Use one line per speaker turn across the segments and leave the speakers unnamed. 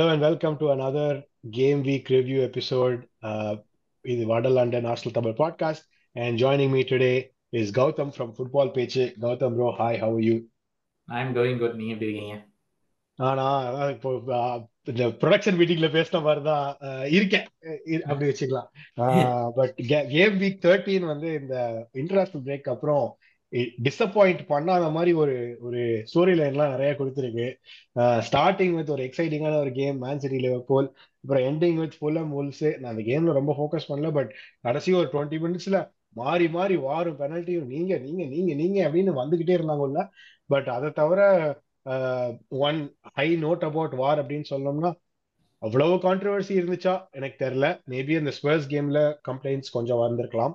Hello and welcome to another Game Week review episode. Uh, இது வட London Arsenal Tamil podcast and joining me today is Gautam from Football Page. Gautam bro, hi, how are you?
I'm doing good நீங்க எப்படி இருக்கீங்க
ஆனா இப்போ இந்த production மீட்டிங்ல பேசின மாதிரி தான் இருக்கேன் அப்படி வச்சுக்கலாம் பட் கேம் வீக் தேர்ட்டீன் வந்து இந்த இன்டர்நேஷனல் பிரேக் அப்புறம் டிசப்பாயிண்ட் பண்ணாத மாதிரி ஒரு ஒரு ஸ்டோரி லைன்லாம் நிறைய கொடுத்துருக்கு. ஸ்டார்டிங் வித் ஒரு எக்ஸைட்டிங்கான ஒரு கேம் மேன் சிட்டி லிவர்பூல் அப்புறம் எண்டிங் வித் ஃபுல்லம் wolves. நான் அந்த கேம்ல ரொம்ப ஃபோக்கஸ் பண்ணல பட் கடைசி ஒரு டுவெண்ட்டி மினிட்ஸ்ல மாறி மாறி வாரும் பெனல்ட்டியும் நீங்க நீங்க நீங்க நீங்க அப்படின்னு வந்துகிட்டே இருந்தாங்கல்ல. பட் அதை தவிர one high note about war அப்படின்னு சொன்னோம்னா அவ்வளவு கான்ட்ரவர்சி இருந்துச்சா? எனக்கு தெரியல. மேபி அந்த ஸ்பர்ஸ் கேம்ல கம்ப்ளைண்ட்ஸ் கொஞ்சம் வந்திருக்கலாம்.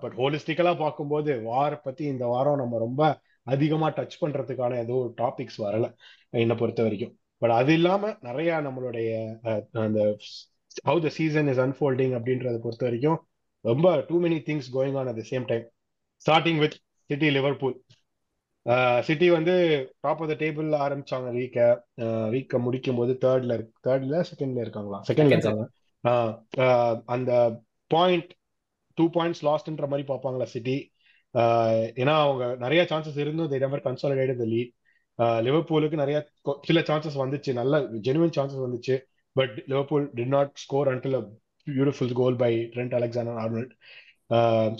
பட் ஹோலிஸ்டிக்கலா பார்க்கும்போது வார் பத்தி இந்த வாரம் நம்ம ரொம்ப அதிகமா டச் பண்றதுக்கான ஏதோ டாபிக்ஸ் வரல என்னை பொறுத்த வரைக்கும். பட் அது இல்லாம நிறைய நம்மளுடைய அந்த how the season is unfolding அப்படின்றத பொறுத்த வரைக்கும் ரொம்ப too many things going on at the same time starting with City Liverpool City வந்து டாப் ஆஃப் த டேபிள்ல ஆரம்பிச்சாங்க வீக்க வீக்க முடிக்கும் போது தேர்ட்ல தேர்ட்ல செகண்ட்ல இருக்காங்களா? செகண்ட்ல
Second,
இருக்காங்க. அந்த பாயிண்ட் டூ பாயிண்ட்ஸ் லாஸ்ட்ன்ற மாதிரி பார்ப்பாங்களா சிட்டி ஏன்னா அவங்க நிறைய சான்சஸ் இருந்தும் they never consolidate the lead. லிவர்பூலுக்கு நிறைய சில சான்சஸ் வந்துச்சு. நல்ல ஜெனுவன் சான்சஸ் வந்துச்சு. But Liverpool did not score until a beautiful goal by Trent Alexander Arnold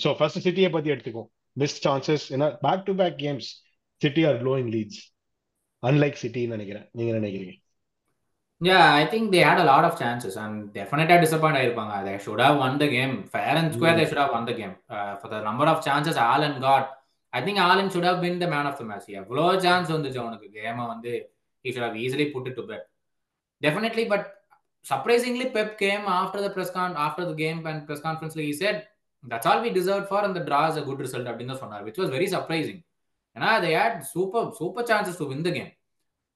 so first சிட்டியை பற்றி எடுத்துக்கோ மிஸ் சான்சஸ் ஏன்னா back to back games City are blowing leads unlike சிட்டின்னு நினைக்கிறேன். நீங்க நினைக்கிறீங்க?
Yeah, I think they had a lot of chances and definitely disappoint ஆயிருப்பாங்க. They should have won the game. Fair and square, they should have won the game. Uh, for the number of chances Alan got, I think Alan should have been the man of the match. எவ்வளோ chance வந்துச்சு அவனுக்கு கேமை வந்து he should have easily put it to bed. Definitely, but surprisingly, Pep came after the press con after the game and press conference. He said, "That's all we deserved for, and the draw is a good result." அப்படின்னு தான் சொன்னார், which was very surprising. ஏன்னா they had super super chances to win the game.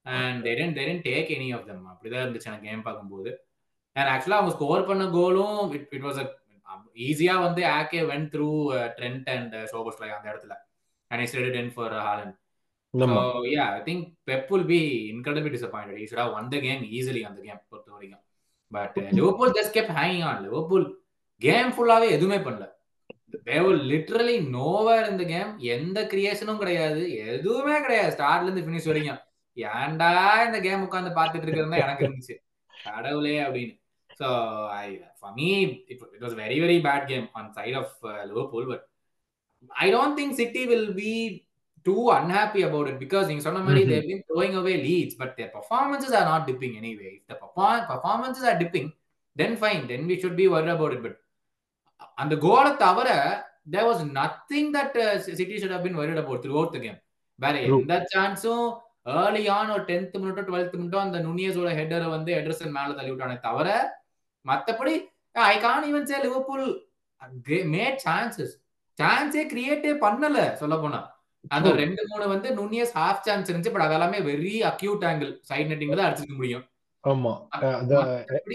And they didn't they didn't take any of them. அப்படிதான் இருந்துச்சு எனக்கு game பார்க்கும்போது. And ஆக்சுவலா அவங்க ஸ்கோர் பண்ண கோலும் இட் இட் வாஸ் ஈஸியா வந்து ஆக்கே went through Trent and Szoboszlai அந்த இடத்துல. And is ready in for
Haaland
yeah I think Pep will be incredible disappointed he should have won the game easily அந்த game பொறுத்த வரைக்கும் but Liverpool just kept hanging on Liverpool game ஃபுல்லாவே எதுவுமே பண்ணல. They were literally nowhere இந்த game எந்த கிரியேஷனும் கிடையாது. எதுவுமே கிடையாது. ஸ்டார்ட்ல இருந்து ஃபினிஷ் வரைக்கும். ஏன்டா இந்த கேம் உட்காந்து பார்த்துட்டு இருக்கிறது எனக்கு இருந்துச்சு. கடவுளே அப்படின்னு. So I for me it it was very very bad game on side of Liverpool but I don't think City will be too unhappy about it because நீங்க சொன்ன மாதிரி they've been throwing away leads but their performances are not dipping anyway if the performances are dipping then fine then we should be worried about it but அந்த கோலை தவிர there was nothing that City should have been worried about throughout the game வேற. எந்த சான்ஸும் early on ஒரு tenth மினிட்டோ twelfth மினிட்டோ அந்த நுனியஸோட ஹெட்டரை வந்து எட்ரஸன் மேல தள்ளி விட்டானே தவிர மத்தபடி I can even say Liverpool made chances சான்ஸே கிரியேட்டே பண்ணல சொல்ல போனா அந்த. ரெண்டு மூணு வந்து நுனியஸ் ஹாஃப் சான்ஸ் இருந்துச்சு பட் அதெல்லாமே வெரி அக்யூட் ஆங்கிள் சைட் நெட்டிங்ல தான் அடிச்சிருக்க முடியும்.
ஆமா.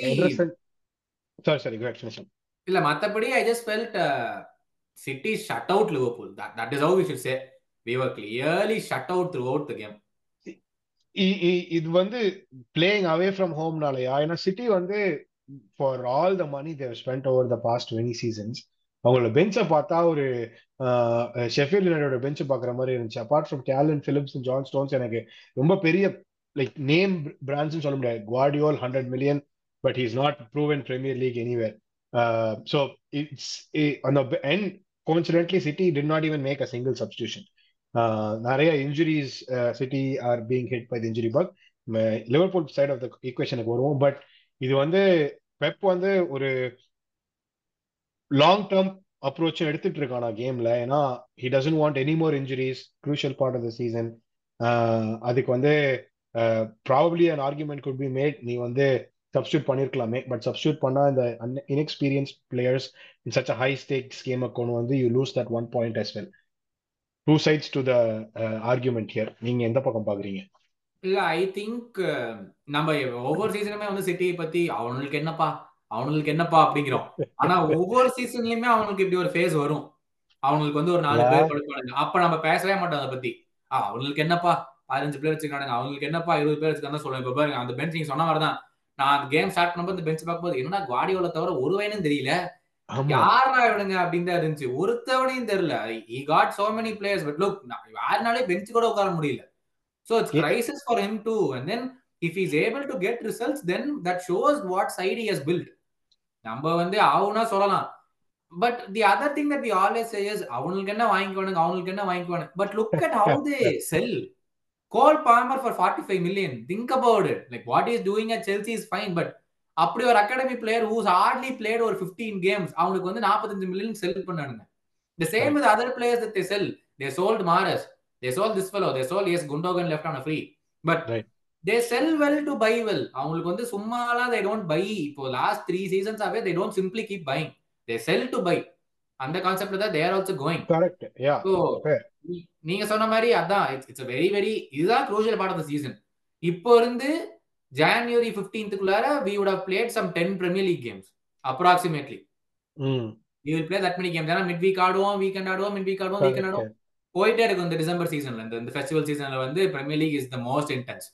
எட்ரசன்
இல்ல மத்தபடி I just felt City shut out Liverpool that is how we should say we were clearly shut out throughout
the game இது வந்து பிளேயிங் அவே ஃப்ரம் ஹோம்னாலயா ஏன்னா சிட்டி வந்து for all the money they've spend over the past many seasons அவங்களோட பெஞ்சை பார்த்தா ஒரு ஷெஃபீல் யுனைடோட பெஞ்சை பார்க்குற மாதிரி இருந்துச்சு. Apart from Kalvin Phillips John Stones எனக்கு ரொம்ப பெரிய லைக் நேம் பிராண்ட்ஸ்னு சொல்ல முடியாது. Gvardiol hundred million but is not proven Premier League anywhere so it's அந்த end coincidentally City did not even make a single substitution நிறைய injuries City are being hit by the injury bug Liverpool side of the ஈக்குவேஷனுக்கு வருவோம். But இது வந்து Pep வந்து ஒரு long term approach எடுத்துட்டு இருக்கானா கேம்ல ஏன்னா he doesn't want any more injuries crucial part of the season அதுக்கு வந்து probably an argument could be made நீ வந்து சப்ஸ்டியூட் பண்ணிருக்கலாமே. பட் சப்ஸ்டியூட் பண்ணா இந்த inexperience players in such a high stakes கேமை கொண்டு வந்து you lose that one point as well two sides to the argument here நீங்க எந்த பக்கம் பாக்குறீங்க?
இல்ல ஐ திங்க் நம்ம ஒவ்வொரு சீசனுமே வந்து சிட்டியை பத்தி அவனுக்கு என்னப்பா அவனுக்கு என்னப்பா அப்படிங்கிறோம். ஆனா ஒவ்வொரு சீசன்லயுமே அவனுக்கு இப்படி ஒரு ஃபேஸ் வரும். அவங்களுக்கு வந்து ஒரு நாலு பேர் படுப்பானுங்க அப்ப நம்ம பேசவே மாட்டோம் அதை பத்தி. ஆஹ் அவங்களுக்கு என்னப்பா? பதினஞ்சு பேர் வச்சுக்கானுங்க அவங்களுக்கு என்னப்பா இருபது பேர் வச்சுக்காங்க சொல்லுவேன் இப்ப பாருங்க அந்த பெஞ்ச் நீங்க சொன்ன மாதிரிதான். நான் அந்த கேம் ஸ்டார்ட் பண்ணும்போது பெஞ்ச் பார்க்கும்போது என்னன்னா குவாடியோல தவிர ஒரு வயனும் தெரியல.
ஆமா.
யாரா இவனுங்க அப்படின்னு தான் இருந்துச்சு. ஒருத்தவனையும் தெரியல. He got so many players but look யாருனாலே bench கூட உட்கார முடியல. So
it's.
Crisis for him too and then if is able to get results then that shows what side has built நம்ம வந்து ஆகுனா சொல்லலாம். But the other thing that we always says அவங்களுக்கு என்ன வாங்கிக்குவானுங்க அவங்களுக்கு என்ன வாங்கிக்குவானுங்க. But look at how they sell Cole Palmer for forty five million think about it like what is doing at Chelsea is fine but அப்படி ஒரு academy player whose hardly played ஒரு fifteen games அவனுக்கு வந்து நாற்பத்தஞ்சு million sell பண்ணானுங்க. The same with other players they sell they sold Mahrez they sold this fellow they sold as Gundogan left on free
but.
They sell well to buy well அவங்களுக்கு வந்து சும்மாலாம் they don't buy இப்போ last three seasons ஆவே they don't simply keep buying they sell to buy அந்த கான்செப்ட்ல தான் there also
going correct
yeah
Fair.
நீங்க சொன்ன மாதிரி அதான் இட்ஸ் இட்ஸ் வெரி வெரி இதுதான் crucial part of the season இப்போ இருந்து January பிப்டீன்த்துக்குள்ளார we would have played some ten Premier League games
approximately
we will play that many games ஏன்னா mid week ஆடுவோம் weekend ஆடுவோம் மிட் வீக் ஆடுவோம் weekend ஆடுவோம். போயிட்டே இருக்கும் இந்த டிசம்பர் சீசன்ல இந்த ஃபெஸ்டிவல் சீசன்ல வந்து Premier League is the most
intense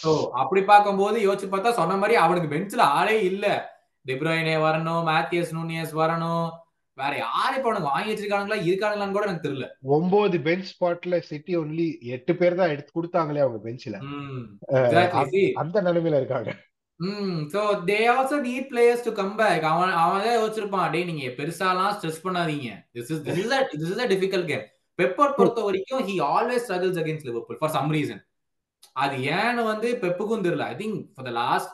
so அப்படி பார்க்கும்போது யோசிச்சு பார்த்தா சொன்ன மாதிரி அவனுக்கு பெஞ்சில் ஆளே இல்ல. டிப்ரோயினே வரணும் மேத்தியஸ் நூனியஸ் வரணும். வேற யாரு இப்போ அவனுக்கு வாங்கி வச்சிருக்கானுங்களா இருக்கானுங்களான்னு கூட எனக்கு தெரியல.
ஒன்பது பெஞ்ச் ஸ்பாட்ல சிட்டி ஒன்லி எட்டு பேர் தான் எடுத்து கொடுத்தாங்களே அவங்க பெஞ்ச்ல அந்த நிலைமையில இருக்காங்க.
ம் so they also need players to come back அவன் அவன் தான் யோசிச்சிருப்பான் டேய் நீங்க பெருசாலாம் ஸ்ட்ரெஸ் பண்ணாதீங்க. This is this is this is a difficult game pepper பொறுத்த வரைக்கும் he always struggles against Liverpool for some reason அது ஏன்னு வந்து பெப்புக்கும் தெரியல. I think for the last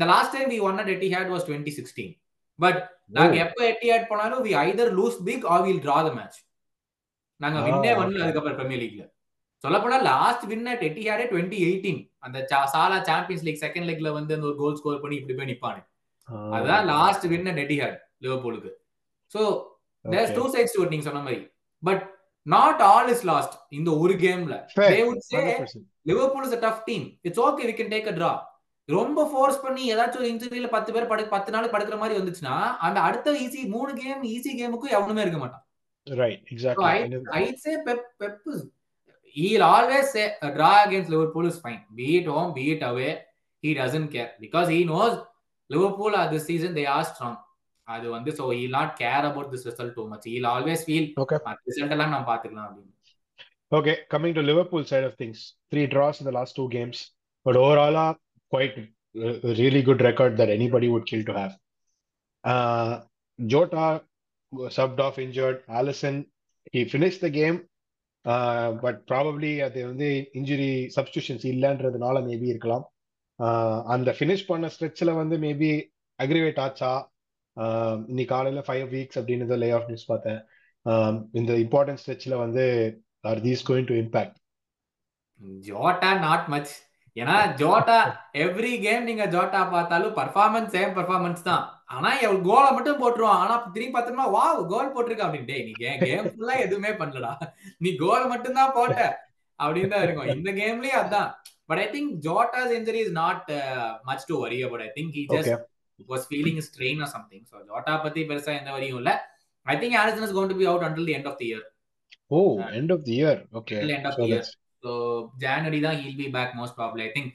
the last time we won at Etihad was twenty sixteen but நாங்க எப்ப Etihad போனாலும் we either lose big or will draw the match நாங்க வின்னே
okay.
அதுக்கப்புறம் பிரீமியர் லீக்ல சொல்ல போனா லாஸ்ட் வின் அட் எட்டி ஹேடே டுவெண்ட்டி எயிட்டீன் அந்த சா- சாலா சாம்பியன்ஸ் லீக் செகண்ட் லெக்ல வந்து அந்த ஒரு கோல் ஸ்கோர் பண்ணி இப்படி போய் நிப்பானு. அதுதான் last win at Etihad லிவர்பூலுக்கு so there's two sides to நீங்க சொன்ன மாதிரி. But not all is lost இந்த ஒரு கேம்ல they would say Liverpool is a tough team it's okay we can take a draw. ரொம்ப ஃபோர்ஸ் பண்ணி ஏதாச்சும் ஒரு இன்ஜுரியில பத்து பேர் படு பத்து நாள் படுக்கிற மாதிரி வந்துச்சுன்னா அந்த அடுத்த ஈஸி மூணு கேம் ஈஸி கேமுக்கும் எவனுமே இருக்க மாட்டான் right exactly Liverpool is fine. Be it home, be it away, he doesn't care because he knows Liverpool are this season they are strong. அது வந்து so he'll not care about this result too much. He'll always feel
Okay.
Result எல்லாம் நம்ம பாத்துக்கலாம் அப்படின்னு
Okay, coming to Liverpool side of things, three draws in the last two games, but overall, uh, quite a really good record that anybody would kill to have. Uh, Jota subbed off injured. Allison, he finished the game, uh, but probably அது வந்து injury substitutions இல்லைன்றதுனால maybe இருக்கலாம். Uh, அந்த finish பண்ண ஸ்ட்ரெச்சில் வந்து maybe aggravate ஆச்சா? Uh, இன்னைக்கு காலையில் ஃபைவ் வீக்ஸ் அப்படின்னு லே ஆஃப் நியூஸ் பார்த்தேன். Um, இந்த இம்பார்ட்டன்ட் ஸ்ட்ரெச்சில் வந்து are these going to impact
Jota not much ஏன்னா ஜோட்டா எவ்ரி கேம் நீங்க ஜோட்டா பார்த்தாலும் பர்ஃபார்மன்ஸ் சேம் பர்ஃபார்மன்ஸ் தான். ஆனா கோலை மட்டும் போட்டுருவான். ஆனா திரும்பி பார்த்தோம்னா வா கோல் போட்டிருக்க அப்படின்னு. டேய் நீ கேம் ஃபுல்லா எதுவுமே பண்ணலடா. நீ கோல் மட்டும் தான் போட்ட. அப்படின்னு தான் இருக்கும். இந்த கேம்லயே அதான். But I think Jota's injury is not much to worry about I think
he
just was feeling strain or something so Jota பத்தி பெருசா எந்த வரியும் இல்ல. I think Alisson is going to be out until the end of the year
oh end of the year okay
Till end of
So
So January தான் he'll be back most probably. I think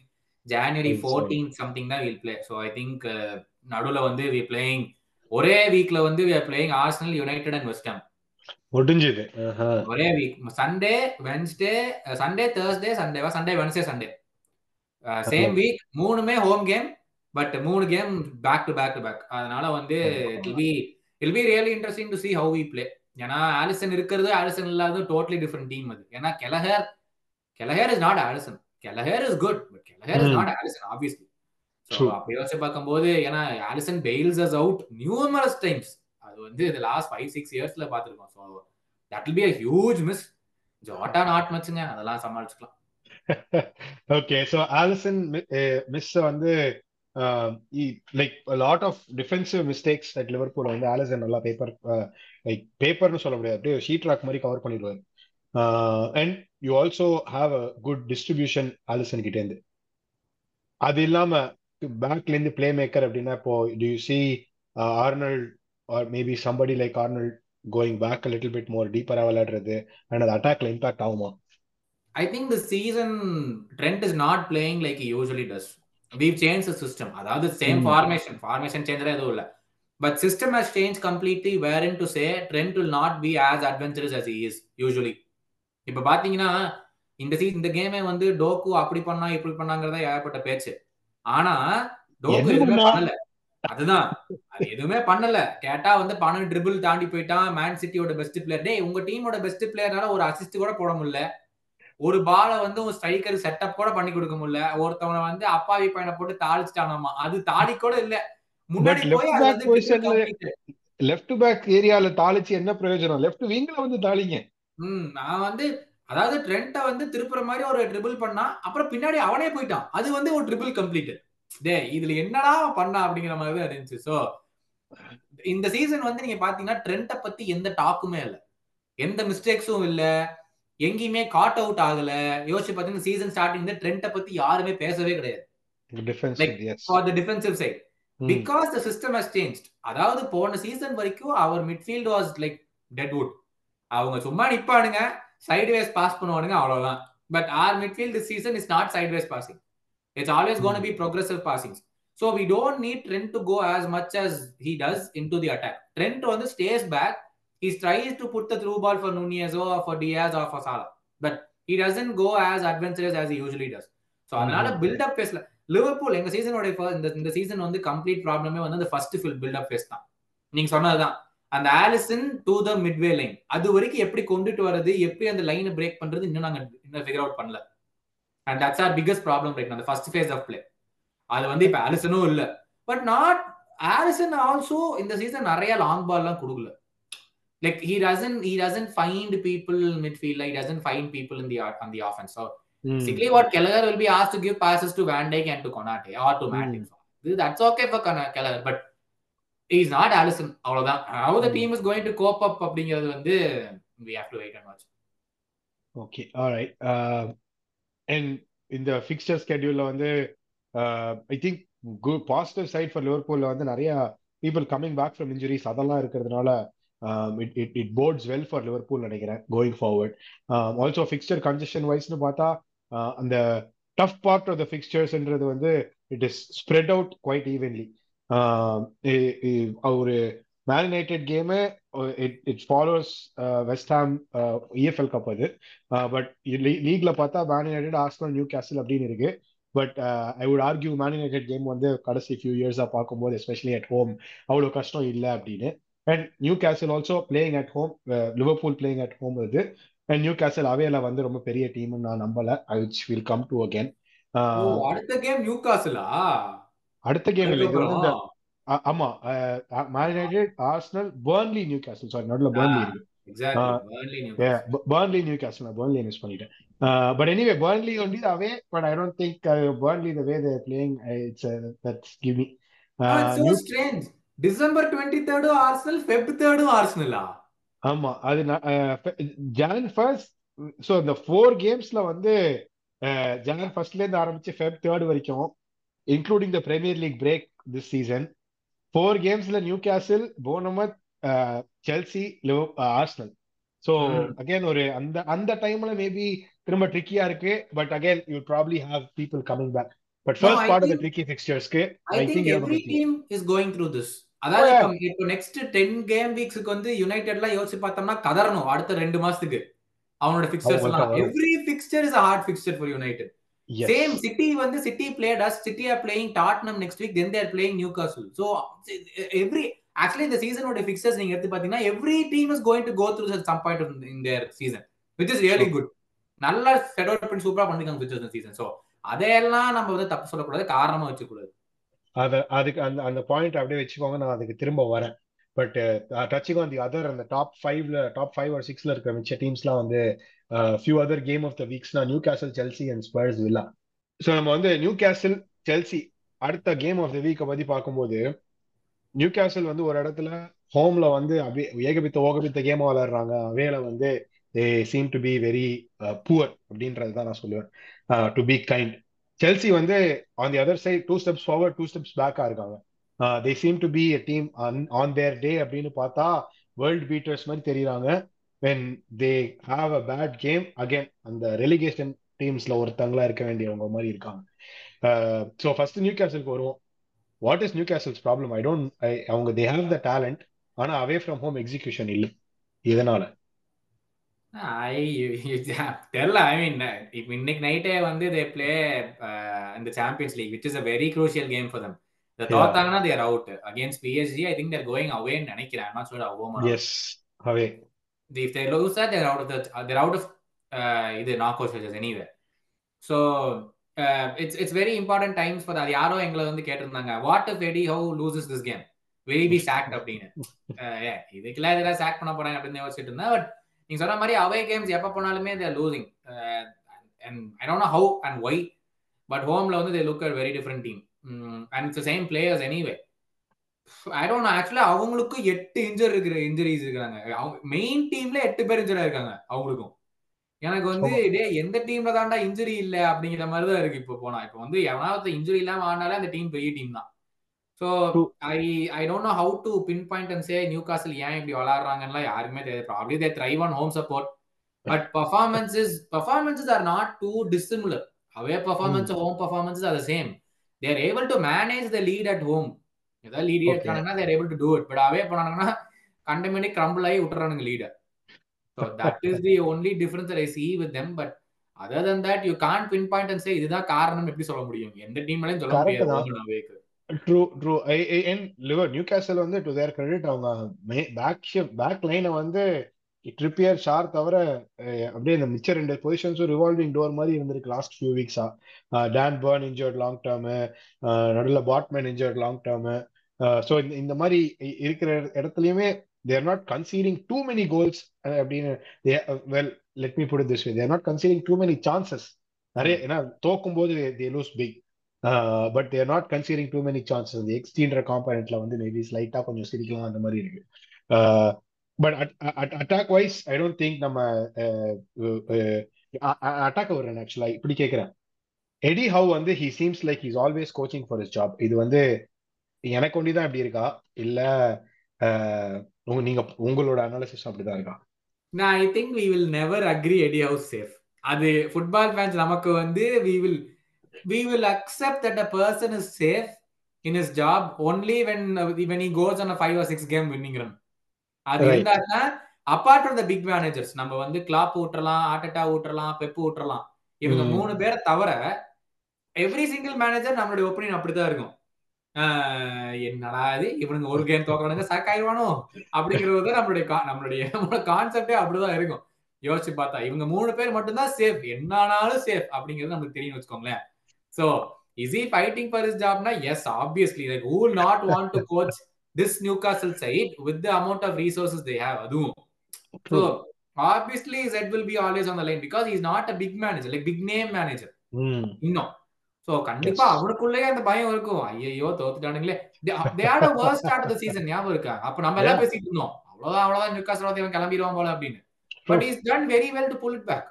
January
Right, so-
14 something தான் we'll play. So I think uh, நடுவுல வந்து we playing ஒரே வீக்ல வந்து we are playing Arsenal, United and West Ham.
முடிஞ்சது.
ஒரே week Sunday Wednesday Sunday Thursday சண்டேவா Sunday Wednesday Sunday same week மூணுமே home game but மூணு game back to back to back அதனால வந்து it be will be really interesting to see how we play ஏன்னா Alisson இருக்கிறது Alisson இல்லாத totally different team அது. ஏன்னா Kelleher Kelleher is not Alisson Kelleher is good but
Kelleher
is. Not Alisson obviously
so.
அப்படி யோசிச்சு பார்க்கும்போது ஏன்னா Alisson bails us out numerous times அது வந்து இந்த லாஸ்ட் ஃபைவ் சிக்ஸ் இயர்ஸ்ல பார்த்துருக்கோம். So that will be a huge miss Jota not மச்சுங்க அதெல்லாம் சமாளிச்சுக்கலாம்.
ஓகே ஸோ ஆலிசன் மிஸ் வந்து like lot of defensive mistakes at Liverpool வந்து ஆலிசன் நல்லா பேப்பர் லைக் பேப்பர்னு சொல்ல முடியாது. அப்படியே ஷீட் ராக் மாதிரி கவர் பண்ணிடுவார். And you also have a good distribution Alisson கிட்டேருந்து அது இல்லாம பேக்ல இருந்து பிளே மேக்கர் அப்படின்னா இப்போ to you see Arnold or maybe somebody like Arnold going back a little bit more டீப்பரா விளையாடுறது அண்ட் அது அட்டாக்ல இம்பாக்ட் ஆகுமா?
I think the season Trent is not playing like he usually does. we've changed the system. அதாவது same. Formation formation change எதுவும் இல்ல. But system has change completely where to say Trent will not be as adventurous as he is usually இப்ப பாத்தீங்கன்னா இந்த சீ இந்த கேமே வந்து டோக்கு அப்படி பண்ணா இப்படி பண்ணாங்கிறதா ஏகப்பட்ட பேச்சு. ஆனா டோக்கு எதுவுமே
பண்ணா?
பண்ணல. அதுதான். அது எதுவுமே பண்ணல. கேட்டா வந்து பன்னெண்டு ட்ரிபிள் தாண்டி போயிட்டான். மேன் சிட்டியோட பெஸ்ட் பிளேயர் டேய் உங்க டீமோட பெஸ்ட் பிளேயர்னால ஒரு அசிஸ்ட் கூட போட முடியல. ஒரு பால வந்து ஒரு ஸ்ட்ரைக்கர் செட்டப் கூட பண்ணி கொடுக்க முடியல. ஒருத்தவனை வந்து அப்பாவி பையனை போட்டு தாளிச்சிட்டானாமா? அது தாடி கூட இல்ல. முன்னாடி போய்.
லெஃப்ட் பேக் ஏரியால தாளிச்சு என்ன பிரயோஜனம்? லெஃப்ட் விங்ல வந்து தாளிங்க.
ம் நான் வந்து அதாவது ட்ரெண்ட்டை வந்து திருப்புற மாதிரி ஒரு ட்ரிபிள் பண்ணா அப்புறம் பின்னாடி அவனே போயிட்டான். அது வந்து ஒரு ட்ரிபிள் கம்ப்ளீட் டே இதுல என்னடா பண்ணா அப்படிங்கிற மாதிரி தான் இருந்துச்சு. சோ இந்த சீசன் வந்து நீங்க பாத்தீங்கன்னா ட்ரெண்ட்டை பத்தி எந்த டாக்குமே இல்ல. எந்த மிஸ்டேக்ஸும் இல்ல. எங்கேயுமே காட் அவுட் ஆகல. யோசிச்சு பாத்தீங்கன்னா சீசன் ஸ்டார்டிங் ட்ரெண்ட்டை பத்தி யாருமே பேசவே கிடையாது. Defensive side because the system has change அதாவது போன சீசன் வரைக்கும் அவர் மிட்ஃபீல்ட் வாஸ் லைக் டெட்வுட் அவங்க சும்மா நிப்பானுங்க சைடு வேஸ் பாஸ் பண்ணுவானுங்க அவ்வளவுதான். But our midfield this season is not sideways passing it's always gonna be progressive passing so we don't need Trent to go as much as he does in to the attack Trent வந்து stays back to put the through ball for Nunez or for Diaz or for Salah. But he doesn't go as adventurous as he usually does. So அதனால. Buildup பேஸ்ல Liverpool எங்க சீசனோட இந்த இந்த season வந்து complete ப்ராப்ளமே வந்து அந்த ஃபர்ஸ்ட் ஃபில் பில்டப் பேஸ் தான். நீங்க சொன்னதுதான். அந்த Alisson to the midway line அது வரைக்கும் எப்படி கொண்டுட்டு வர்றது எப்படி அந்த லைனை பிரேக் பண்றது இன்னும் நாங்க இன்னும் ஃபிகர் அவுட் பண்ணல and that's our biggest problem right அந்த ஃபர்ஸ்ட் ஃபேஸ் ஆஃப் பிளே அது வந்து இப்ப ஆலிசனும் இல்ல பட் நாட் ஆலிசன் ஆல்சோ இந்த சீசன் நிறைய லாங் பால் எல்லாம் கொடுக்கல like he doesn't he doesn't find people in midfield like he doesn't find people in the on the offense so basically what Keller will be asked to give passes to Van Dijk and to Konate or to Matip that's okay for Kon- Keller but he's not Allison. அவ்வளவுதான். How the
Mm.
team is going to cope up அப்படிங்கிறது வந்து we have to wait and watch.
Okay alright and இந்த fixture ஸ்கெடியூல்ல வந்து I think good positive side for லிவர்பூல்ல வந்து நிறைய people coming back from injuries அதெல்லாம் இருக்கிறதுனால it it it bodes well for Liverpool நினைக்கிறேன் going forward also fixture congestion வைஸ்னு பார்த்தா uh, அந்த டஃப் பார்ட் ஆஃப் த ஃபிக்ஸ்டர்ஸ்ன்றது வந்து it is spread out quite evenly ஒரு Man United game it it follows West Ham EFL cup அது. But லீக்ல பார்த்தா Man United Arsenal Newcastle அப்படின்னு இருக்கு. But I would argue Man United game வந்து கடைசி ஃபியூ இயர்ஸா பார்க்கும்போது எஸ்பெஷலி அட் ஹோம் அவ்வளோ கஷ்டம் இல்லை அப்படின்னு. And Newcastle also playing at home Liverpool playing at home இது அண்ட் நியூ கேசல் அவேல வந்து ரொம்ப பெரிய டீம்னு நான் நம்பல. I which will come to
again அடுத்த கேம் நியூ காசலா
அடுத்த கேம் இல்லை இது வந்து இந்த ஆ- ஆமா Man United Arsenal Burnley Newcastle sorry நடுவில் பர்ன்லி இருக்கு B- Burnley, Newcastle. நான் Burnley miss பண்ணிட்டேன். Don't think uh, Burnley the way they're playing, uh, it's uh, that's give me.
Oh,
Uh,
it's so
New,
strange. December twenty தேர்டும் Arsenal Feb தேர்டும் ஆர்சனலா
ஆமா அது Jan first so இந்த four கேம்ஸ்ல வந்து Jan ஃபர்ஸ்ட்ல இருந்து ஆரம்பிச்சு ஃபெப் தேர்ட் வரைக்கும் including the Premier League break this season four கேம்ஸ்ல Newcastle Bournemouth Chelsea Arsenal
so.
Again ஒரு அந்த அந்த டைம்ல மேபி திரும்ப ட்ரிக்கியா இருக்கு. But again you probably have people
coming
back
but
first part of
the
tricky ஃபிக்ஸ்டர்ஸ்க்கு
I
think
every team is going through this அதாவது இப்போ next ten game வீக்ஸ்க்கு வந்து யுனைடெட்லாம் யோசிச்சு பார்த்தோம்னா கதறணும் அடுத்த ரெண்டு மாசத்துக்கு. அவனோட
அவங்களுக்கு
எல்லாம். Every fixture is hard fixture for United same City வந்து City played as City are playing Tottenham next week then they're playing Newcastle so every actually இந்த சீசனோட ஃபிக்சர்ஸ் நீங்க எடுத்து பாத்தீங்கன்னா every team is going to go through some point in their season which is really good நல்லா set பண்ணி சூப்பரா பண்ணிருக்காங்க fixtures இந்த சீசன் ஸோ அதையெல்லாம் நம்ம வந்து தப்பு சொல்லக்கூடாது காரணமா வச்சுக்கூடாது
அத அதுக்கு அந்த அந்த பாயிண்ட் அப்படியே வச்சுக்கோங்க நான் அதுக்கு திரும்ப வரேன். But touching on the other அந்த டாப் ஃபைவ்ல டாப் ஃபைவ் ஆர் சிக்ஸ்ல இருக்கிற மிச்ச டீம்ஸ்லாம் வந்து few other game of the வீக்ஸ்னா Newcastle Chelsea and Spurs Villa. So நம்ம வந்து நியூ கேசல் செல்சி அடுத்த கேம் ஆஃப் த வீக்கை பற்றி பார்க்கும்போது நியூ கேசல் வந்து ஒரு இடத்துல ஹோம்ல வந்து அப்படியே ஏகபித்த ஓகபித்த கேமா விளையாடுறாங்க. அவேல வந்து they seem to be very poor அப்படின்றது தான் நான் சொல்லுவேன். டு பி கைண்ட் செல்சி வந்து on the other side two steps forward two steps பேக்கா இருக்காங்க. They seem to be a team on their day அப்படின்னு பார்த்தா வேர்ல்ட் பீட்டர்ஸ் மாதிரி தெரியுறாங்க. When they have a bad game again அந்த relegation டீம்ஸ்ல ஒருத்தங்களா இருக்க வேண்டியவங்க மாதிரி இருக்காங்க. ஸோ ஃபர்ஸ்ட் நியூ கேசலுக்கு வருவோம். What is Newcastle's problem I don't அவங்க தே ஹேவ் த டேலண்ட் ஆனா அவே ஃப்ரம் ஹோம் எக்ஸிகியூஷன் இல்லை. இதனால
ஐ தெரியல. ஐ மீன் இப்போ இன்னைக்கு நைட்டே வந்து தே பிளே இந்த Champions League which is a very crucial game for them இதை தோத்தாங்கன்னா they're out against PSG I think they're going அவேன்னு நினைக்கிறேன். Not sure home
as away
if they lose that they're out of the they're out of uh, இது uh, it's it's very important times for that. யாரோ எங்களை வந்து கேட்டிருந்தாங்க what if Eddie Howe loses this game will be sacked அப்படின்னு. இதுக்கெல்லாம் இதெல்லாம் chalk பண்ண போறாங்க அப்படின்னு யோசிச்சுட்டு இருந்தேன் பட் நீங்க சொன்ன மாதிரி அவே கேம்ஸ் எப்போ போனாலுமே they're losing and I don't know how and why but ஹோம்ல வந்து they look at very different team and it's same players anyway I don't ஆக்சுவலா அவங்களுக்கும் எட்டு இன்ஜர் இருக்கிற இன்ஜுரிஸ் இருக்காங்க அவங்க மெயின் டீம்ல எட்டு பேர் இன்ஜரா இருக்காங்க அவங்களுக்கும். எனக்கு வந்து டே எந்த டீம்ல தாண்டா இன்ஜுரி இல்ல அப்படிங்கிற மாதிரி தான் இருக்கு இப்போ போனா. இப்போ வந்து எவனாவது இன்ஜுரி இல்லாம ஆனாலே அந்த டீம் பெரிய டீம் தான். So I I don't know how to pinpoint and say Newcastle ஏன் இப்படி விளாடுறாங்கன்னா யாருமே தெரியாது. Probably they thrive on home support but performances performances are not too dissimilar away performance home performances are same they're able to manage the lead at home ஏதாவது lead எடுத்தாங்கன்னா they're able to do it but away பண்ணாங்கன்னா கண்டமேனி crumble ஆகி விட்டுறானுங்க leader so that is the only difference I see with them but other than that you can't pinpoint and say இதுதான் காரணம் எப்படி சொல்ல முடியும்? எந்த டீம்லையும் சொல்ல முடியாது.
ட்ரூ ட்ரூ ஐ என் லிவர் நியூ கேசல் வந்து டு தேர் கிரெடிட் அவங்க பேக் பேக் லைனை வந்து ட்ரிப்பியர் ஷார் தவிர அப்படியே இந்த மிச்ச ரெண்டு பொசிஷன்ஸும் ரிவால்விங் டோர் மாதிரி இருந்திருக்கு last few வீக்ஸா Dan Burn injured long term நடுவில் Botman injured long term so இந்த மாதிரி இருக்கிற இடத்துலையுமே they're not conceding too many goals அப்படின்னு well let me put this way they're not conceding too many chances நிறைய ஏன்னா தோக்கும் போது they lose big but they're not conceding too many chances எக்ஸ்டீன்ற காம்பனண்ட்ல வந்து மேபி ஸ்லைட்டா கொஞ்சம் சிரிக்கலாம் அந்த மாதிரி இருக்கு. But attack wise I don't think நம்ம uh, uh, uh, அட்டாக் வர்றேன் ஆக்சுவலா இப்படி கேட்கிறேன் எடி ஹவ் வந்து he seems like he's always coaching for his job இது வந்து எனக்கு ஒண்டி தான் இப்படி இருக்கா? இல்ல நீங்க உங்களோட அனாலிசிஸ் அப்படிதான் இருக்கா?
நான் I think we will never agree Eddie Howe's safe அது ஃபுட்பால் ஃபேன்ஸ் நமக்கு வந்து we will we will accept that a person is safe in his job only when when he goes on five or six game winning run அது இருந்தாருன்னா apart from the big managers நம்ம வந்து clap ஊட்டலாம் ஆட்டட்டா ஊட்டலாம் pep ஊட்டலாம். இவங்க மூணு பேரை தவிர every single manager நம்மளுடைய opinion அப்படிதான் இருக்கும். என்னடா இது? இவனுங்க ஒரு கேம் தோக்கணுங்க சாக் ஆயிடுவானோ அப்படிங்கிறது நம்மளுடைய நம்மளுடைய நம்மளோட கான்செப்டே அப்படிதான் இருக்கும். யோசிச்சு பார்த்தா இவங்க மூணு பேர் மட்டும்தான் சேஃப் என்னானாலும் சேஃப் அப்படிங்கிறது நமக்கு தெரியும் வச்சுக்கோங்களேன். So is he fighting for his Jaffna yes obviously like who not want to coach this Newcastle side with amount of resources they have அதுவும் so obviously seat will be always on the line because is not a big manager like big name manager இன்னும் so கண்டிப்பா அவனுக்குள்ளேயே அந்த பயம் இருக்கும். ஐயோ தோத்துட்டானுங்களே. They had a worst start of the season ஞாபகம் இருக்கா? அப்ப நம்ம எல்லாம் பேசிட்டு இருந்தோம். அவ்வளவுதான் அவ்வளவுதான் நியூ காசல் வந்து இவன் கிளம்பிடுவான் போல அப்படின்னு. But is done very well to pull it back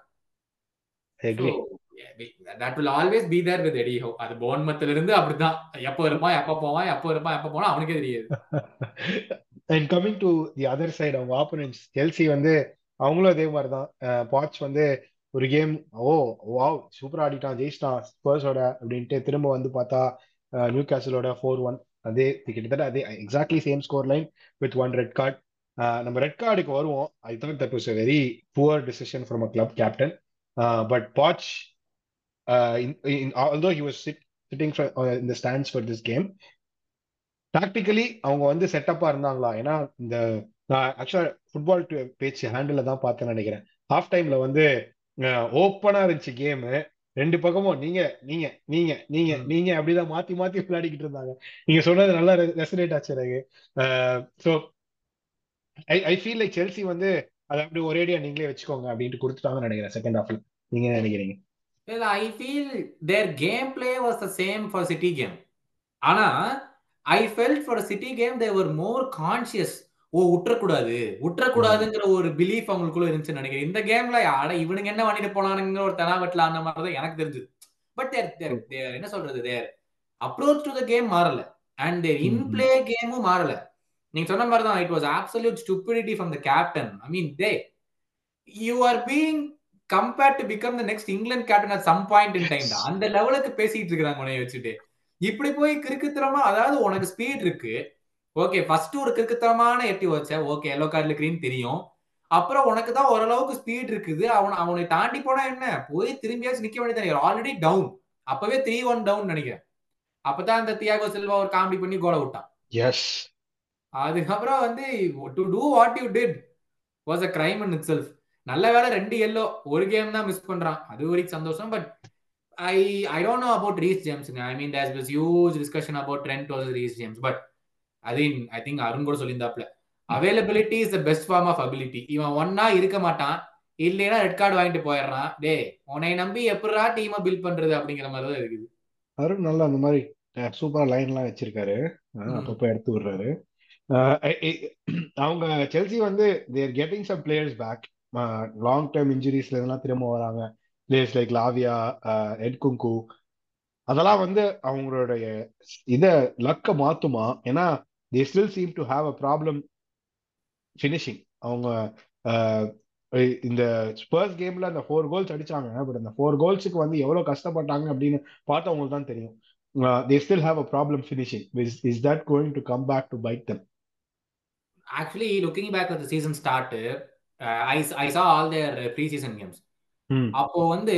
that will always be there with Eddie Howe அது போன்மத்துல இருந்து அப்படிதான் எப்போ இருப்பான் எப்போ போவான் எப்போ இருப்பான் எப்போ போனா அவனுக்கே தெரியாது.
And coming to the other side அவங்க ஆப்போனன்ட்ஸ் செல்சி வந்து அவங்களும் அதே மாதிரி தான் பாட்ச் வந்து ஒரு கேம் ஓ வாவ் சூப்பர் ஆடிட்டான் ஜெயிச்சிட்டான் ஸ்பர்ஸோட அப்படின்ட்டு திரும்ப வந்து பார்த்தா நியூ கேசலோட ஃபோர் ஒன் அதே கிட்டத்தட்ட அதே exactly same score line with one red card நம்ம ரெட் கார்டுக்கு வருவோம். I thought that was a very poor decision from a club captain but Poch although he was sit, sitting for, uh, in the stands for this game tactically அவங்க வந்து செட்டப்பா இருந்தாங்களா? ஏன்னா இந்த நான் ஆக்சுவலா ஃபுட்பால் பேச்சு ஹேண்டில் தான் பார்த்தேன்னு நினைக்கிறேன். ஹாஃப் டைம்ல வந்து ஓப்பனா இருந்துச்சு கேம் ரெண்டு பக்கமும் நீங்க நீங்க நீங்க நீங்க நீங்க அப்படிதான் மாத்தி மாத்தி விளையாடிக்கிட்டு இருந்தாங்க. நீங்க சொன்னது நல்லா ரெசனேட் ஆச்சு எனக்கு. So I I feel like Chelsea வந்து அதை அப்படி ஒரேடியா நீங்களே வச்சுக்கோங்க அப்படின்ட்டு கொடுத்துட்டாங்கன்னு நினைக்கிறேன் செகண்ட் ஹாஃப்ல நீங்க நினைக்கிறீங்க?
Well, I feel their gameplay was the same for City game. ஆனா I felt for City game they were more conscious ஓ உற்றக்கூடாது. உற்றக்கூடாதுங்கிற ஒரு பிலீஃப் அவங்களுக்குள்ள இருந்துச்சுன்னு நினைக்கிறேன். இந்த கேம்ல ஆட இவனுங்க என்ன பண்ணிட்டு போனானுங்கிற ஒரு தெனாவெட்ல அந்த மாதிரி தான் எனக்கு தெரிஞ்சது பட் தேர் தேர் தேர் என்ன சொல்றது their approach to the game மாறல. அண்ட் தேர் இன் பிளே கேமும் மாறல. நீங்க சொன்ன மாதிரி தான் it was absolute stupidity from the captain I mean they you are being compare to become the next England captain at some point in time அந்த லெவலுக்கு பேசிட்டு இருக்காங்க உனைய வச்சுட்டு. இப்படி போய் கிறுக்குத்தனமா அதாவது உனக்கு ஸ்பீட் இருக்கு. ஓகே ஃபர்ஸ்ட் ஒரு கிறுக்குத்தனமான எட்டி வச்ச ஓகே எல்லோ கார்டுல கிரீன் தெரியும். அப்புறம் உனக்கு தான் ஓரளவுக்கு ஸ்பீட் இருக்குது. அவன் அவனை தாண்டி போனா என்ன? போய் திரும்பியாச்சும் நிக்க வேண்டியது ஆல்ரெடி டவுன் அப்பவே த்ரீ ஒன் டவுன் நினைக்கிறேன். அப்பதான் அந்த தியாகோ செல்வா ஒரு காமெடி பண்ணி கோல விட்டான்.
எஸ்
அதுக்கப்புறம் வந்து to do what you did was a crime in itself நல்ல வேலை ரெண்டு எல்லோ ஒரு கேம் தான் மிஸ் பண்றான். அது வரைக்கும் சந்தோஷம் but I I don't know about Reece ஜேம்ஸுங்க I mean there's was huge discussion about Trent was Reece James but அது ஐ திங்க் அருண் கூட சொல்லியிருந்தாப்ல availability is the best form of ability இவன் ஒன்னா இருக்க மாட்டான். இல்லைன்னா ரெட் கார்டு வாங்கிட்டு போயிடுறான். டே உன்னை நம்பி எப்படா டீமை பில்ட் பண்றது அப்படிங்கிற மாதிரி தான் இருக்குது.
அருண் நல்லா அந்த மாதிரி சூப்பரா லைன் எல்லாம் வச்சிருக்காரு. அப்பப்ப எடுத்து விடுறாரு. அவங்க செல்சி வந்து they're getting some players back long term இன்ஜுரிஸ்ல இதெல்லாம் திரும்ப வராங்க. பிளேயர்ஸ் லைக் லாவியா எட் குங்கு அதெல்லாம் வந்து அவங்களுடைய இதை லக்க மாத்துமா? ஏன்னா they still seem to have a problem finishing அவங்க இந்த ஸ்பர்ஸ் கேம்ல அந்த ஃபோர் கோல்ஸ் அடிச்சாங்க. பட் அந்த ஃபோர் கோல்ஸுக்கு வந்து எவ்வளவு கஷ்டப்பட்டாங்க அப்படின்னு பார்த்தா அவங்களுக்கு தான் தெரியும். They still have a problem finishing is is that going to come back to bite
them actually looking back at season start I I saw all their preseason games அப்போ வந்து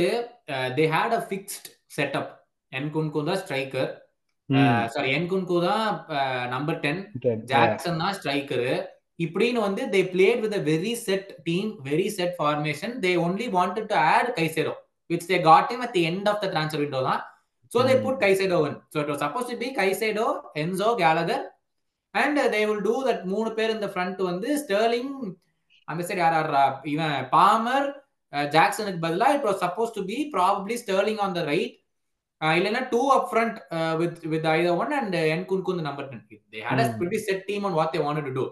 they had a fixed setup என் குன்கு தான் striker sorry என் குன்கு தான் number ten Jackson தான் striker இப்படின்னு வந்து they played with very set team very set formation they only wanted to add Caicedo which they got him at the end of the transfer window தான். So they put Caicedo in so it suppose to be Caicedo Enzo Gallagher and they will do that மூணு பேர் இந்த front வந்து Sterling அந்த side யார் ஆடுறா? இவன் Palmer ஜாக்சனுக்கு பதிலாக it was suppose to be probably Sterling on the right இல்லைன்னா two up front with with either one and Nkunku number ten they had a pretty set team on what they wanted to do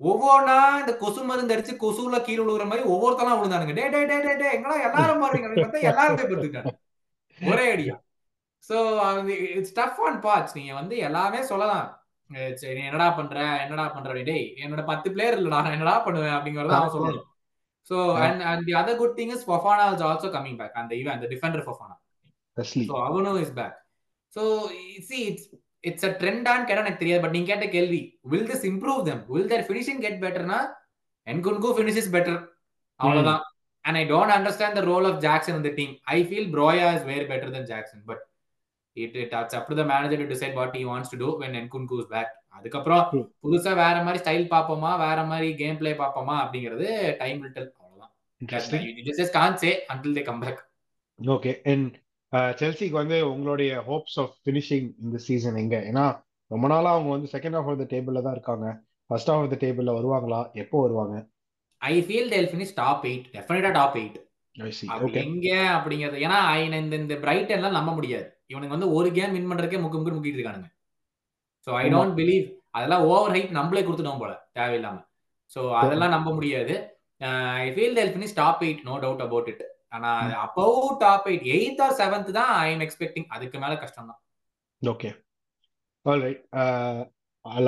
ஒவ்வொன்னா இந்த கொசு மருந்து அடிச்சு கொசுல கீழே விழுகிற மாதிரி ஒவ்வொருத்தலாம் விழுந்தானுங்க. டே டே டே டே டே எங்களா எல்லாரும் மாறீங்க எல்லாரும் போய் படுத்துக்காங்க ஒரே அடியா. So it's tough on parts நீங்க வந்து எல்லாமே சொல்லலாம். சரி என்னடா பண்ற? என்னடா பண்ற? டேய் என்னோட பத்து பிளேயர் இல்லடா. நான் என்னடா பண்ணுவேன் அப்படிங்கறத அவன் சொல்லணும். So and and the other good thing is Fofana is also coming back அந்த இவன் அந்த டிஃபெண்டர் ஃபஃபானா சோ அவனும் is back so see it's it's a ட்ரெண்டான்னு கேட்டா எனக்கு தெரியாது பட் நீங்க கேட்ட கேள்வி will this improve them will their finishing get பெட்டர்னா Nkunku finish is better அவ்வளவுதான். And I don't understand the role of Jackson இந்த team I feel Broja is way better than Jackson but it it it's up to the manager to decide what he wants to do when Nkunku is back அதுக்கப்புறம் புதுசா வேற மாதிரி style பார்ப்போமா? வேற மாதிரி game play பார்ப்போமா? அப்படிங்கிறது time will tell அவ்வளவுதான். Can say until they come back
okay and செல்சிக்கு வந்து உங்களுடைய ஹோப்ஸ் ஆஃப் ஃபினிஷிங் இந்த சீசன் எங்க? ஏன்னா ரொம்ப நாளா அவங்க வந்து செகண்ட் ஹாஃப் ஆஃப் த டேபிள்ல தான் இருக்காங்க. ஃபர்ஸ்ட் ஹாஃப் ஆஃப் த டேபிள்ல வருவாங்களா? எப்போ வருவாங்க?
I feel they'll finish top eight டெஃபினட்டா டாப் எயிட் எங்க? அப்படிங்கிறது ஏன்னா இந்த இந்த பிரைட்டன்லாம் நம்ப முடியாது. இவனுக்கு வந்து ஒரு கேம் வின் பண்றதுக்கே முக்கு முக்கு முக்கிட்டு இருக்கானுங்க. ஸோ ஐ டோன்ட் பிலீவ் அதெல்லாம் ஓவர் ஹைட் நம்மளே கொடுத்துட்டோம் போல தேவையில்லாம. ஸோ அதெல்லாம் நம்ப முடியாது. I feel they'll finish top eight no doubt about it ஆனா அப்பவும் top eight eighth or seventh தான் ஐ எம் எக்ஸ்பெக்டிங் அதுக்கு மேல கஷ்டம் தான்.
Okay all right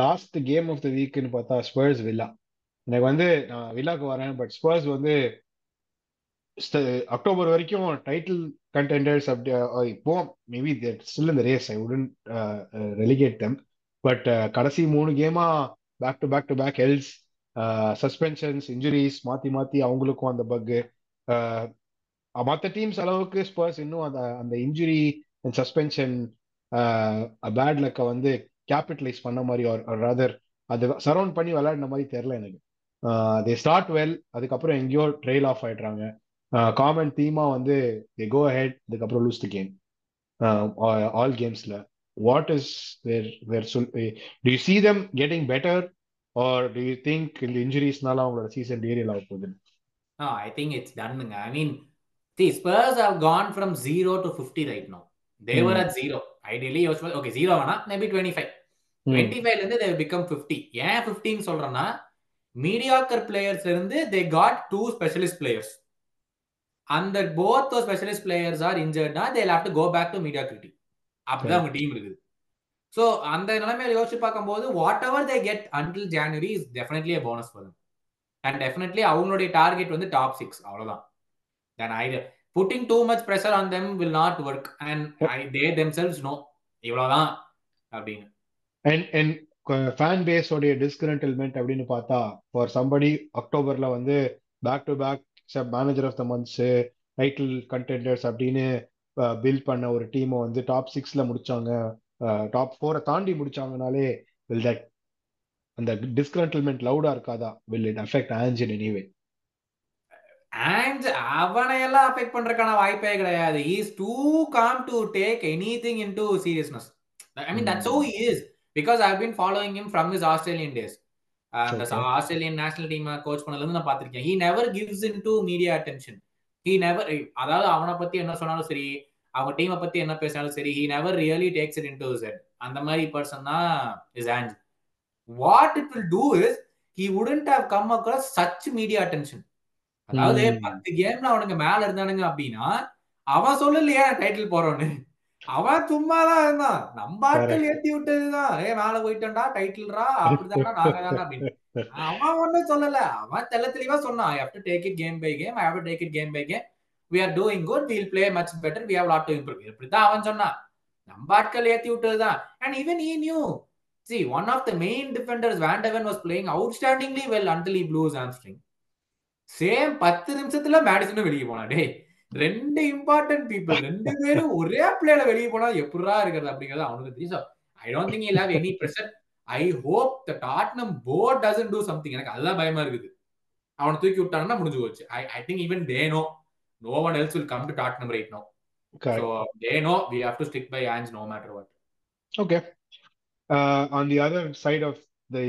last game of the வீக்னு பார்த்தா ஸ்பர்ஸ் வில்லா எனக்கு வந்து நான் வில்லாக்கு வரேன் பட் ஸ்பர்ஸ் வந்து அக்டோபர் வரைக்கும் டைட்டில் கண்டெண்டர்ஸ் அப்படி uh, இப்போ மேபி ஸ்டில் இந்த race I wouldn't relegate them but கடைசி மூணு கேமா back to back to back hells suspensions injuries மாத்தி மாத்தி அவங்களுக்கும் அந்த பக்கு மற்ற டீம்ஸ் அளவுக்கு ஸ்பர்ஸ் இன்னும் அந்த அந்த இன்ஜுரி அண்ட் சஸ்பென்ஷன் பேட் லக்கை வந்து கேபிட்டலைஸ் பண்ண மாதிரி ஒரு ரதர் அது சரௌண்ட் பண்ணி விளையாடின மாதிரி தெரில எனக்கு. தே ஸ்டார்ட் வெல் அதுக்கப்புறம் எங்கேயோ ட்ரெயில் ஆஃப் ஆயிடுறாங்க. காமன் தீமா வந்து தே கோ ஹெட் அதுக்கப்புறம் lose the game all கேம்ஸ்ல what is where where so do you see them getting better or do you think இந்த இன்ஜுரிஸ்னால அவங்களோட சீசன் டீரியல் ஆக போகுது
I think it's டன்னுங்க I mean have gone from zero to 50 right now. They mm. were at zero. Ideally, usual, okay, zero வேணா maybe 25. Mm. 25 இருந்து they become 50. ஏன் 15 சொல்றேன்னா mediocre players இருந்து they got two specialist players. அந்த both those specialist players are injured now they'll have to go back to mediocrity. அப்படிதான் அவங்க team இருக்குது. So அந்த நிலைமையில யோசிச்சு பார்க்கும்போது whatever they get until January is definitely bonus for and definitely அவங்களுடைய target வந்து டாப் சிக்ஸ் அவ்வளவுதான். Then I putting too much pressure on them will not work. And I they themselves know. இவ்வளவுதான் அப்படின்னு.
And and fan base உடைய டிஸ்கரண்டல்மெண்ட் அப்படின்னு பார்த்தா for somebody அக்டோபர்ல வந்து back to back manager of the months title contenders அப்படின்னு build பண்ண ஒரு டீமை வந்து டாப் சிக்ஸ்ல முடிச்சாங்க. டாப் ஃபோரை தாண்டி முடிச்சாங்கனாலே வில் தட் அந்த டிஸ்கரண்டல்மெண்ட் லவுடா இருக்காதா? Will it affect Ange in anyway
and அவனை எல்லாம் அஃபெக்ட் பண்றதுக்கான வாய்ப்பே கிடையாது. Is too calm to take any thing into seriousness I mean that's who is because I been following him from his Australian days அந்த Australian national team coach பண்ணதுல நான் பார்த்திருக்கேன். He never gives in to media attention he never அதாவது அவனை பத்தி என்ன சொன்னாலும் சரி அவங்க டீமை பத்தி என்ன பேசினாலும் சரி he never really takes it into set அந்த மாதிரி பர்சன் தான் is ஆஞ்ச் what it will do is he wouldn't have come across such media attention அதாவது பத்து கேம்ல அவனுங்க மேல இருந்தானுங்க அப்படின்னா அவன் சொல்லலையா டைட்டில் போறோன்னு? அவன் சும்மாதான் இருந்தான் நம்ம ஆட்கள் ஏத்தி விட்டதுதான் ஏ மேல போயிட்டா டைட்டில்ரா அப்படிதான்டா நாங்க தான் அப்படின்னு. அவன் ஒண்ணும் சொல்லல. அவன் தெல்ல தெளிவா சொன்னான் I take it game by game I take it game by game we are doing good will play much better we have lot to improve இப்படிதான் அவன் சொன்னான். நம்ம ஆட்கள் ஏத்தி விட்டதுதான் and even E new See, one of the main defenders, Van Deven, was playing outstandingly well until he blew his hamstring. Same பத்து நிமிஷத்துல மேடிசனும் வெளியே போனா டே ரெண்டு இம்பார்ட்டன்ட் பீப்புள் ரெண்டு பேரும் ஒரே பிளேல வெளியே போனா எப்படா இருக்கிறது அப்படிங்கறது அவனுக்கு தெரியும். I don't think have any pressure I hope the Tottenham board doesn't do something எனக்கு அதுதான் பயமா இருக்குது. அவனை தூக்கி விட்டாங்கன்னா முடிஞ்சு போச்சு. I I think even they no no one else will come to Tottenham right no so no we have to stick by Ange no matter what
okay on the other side of the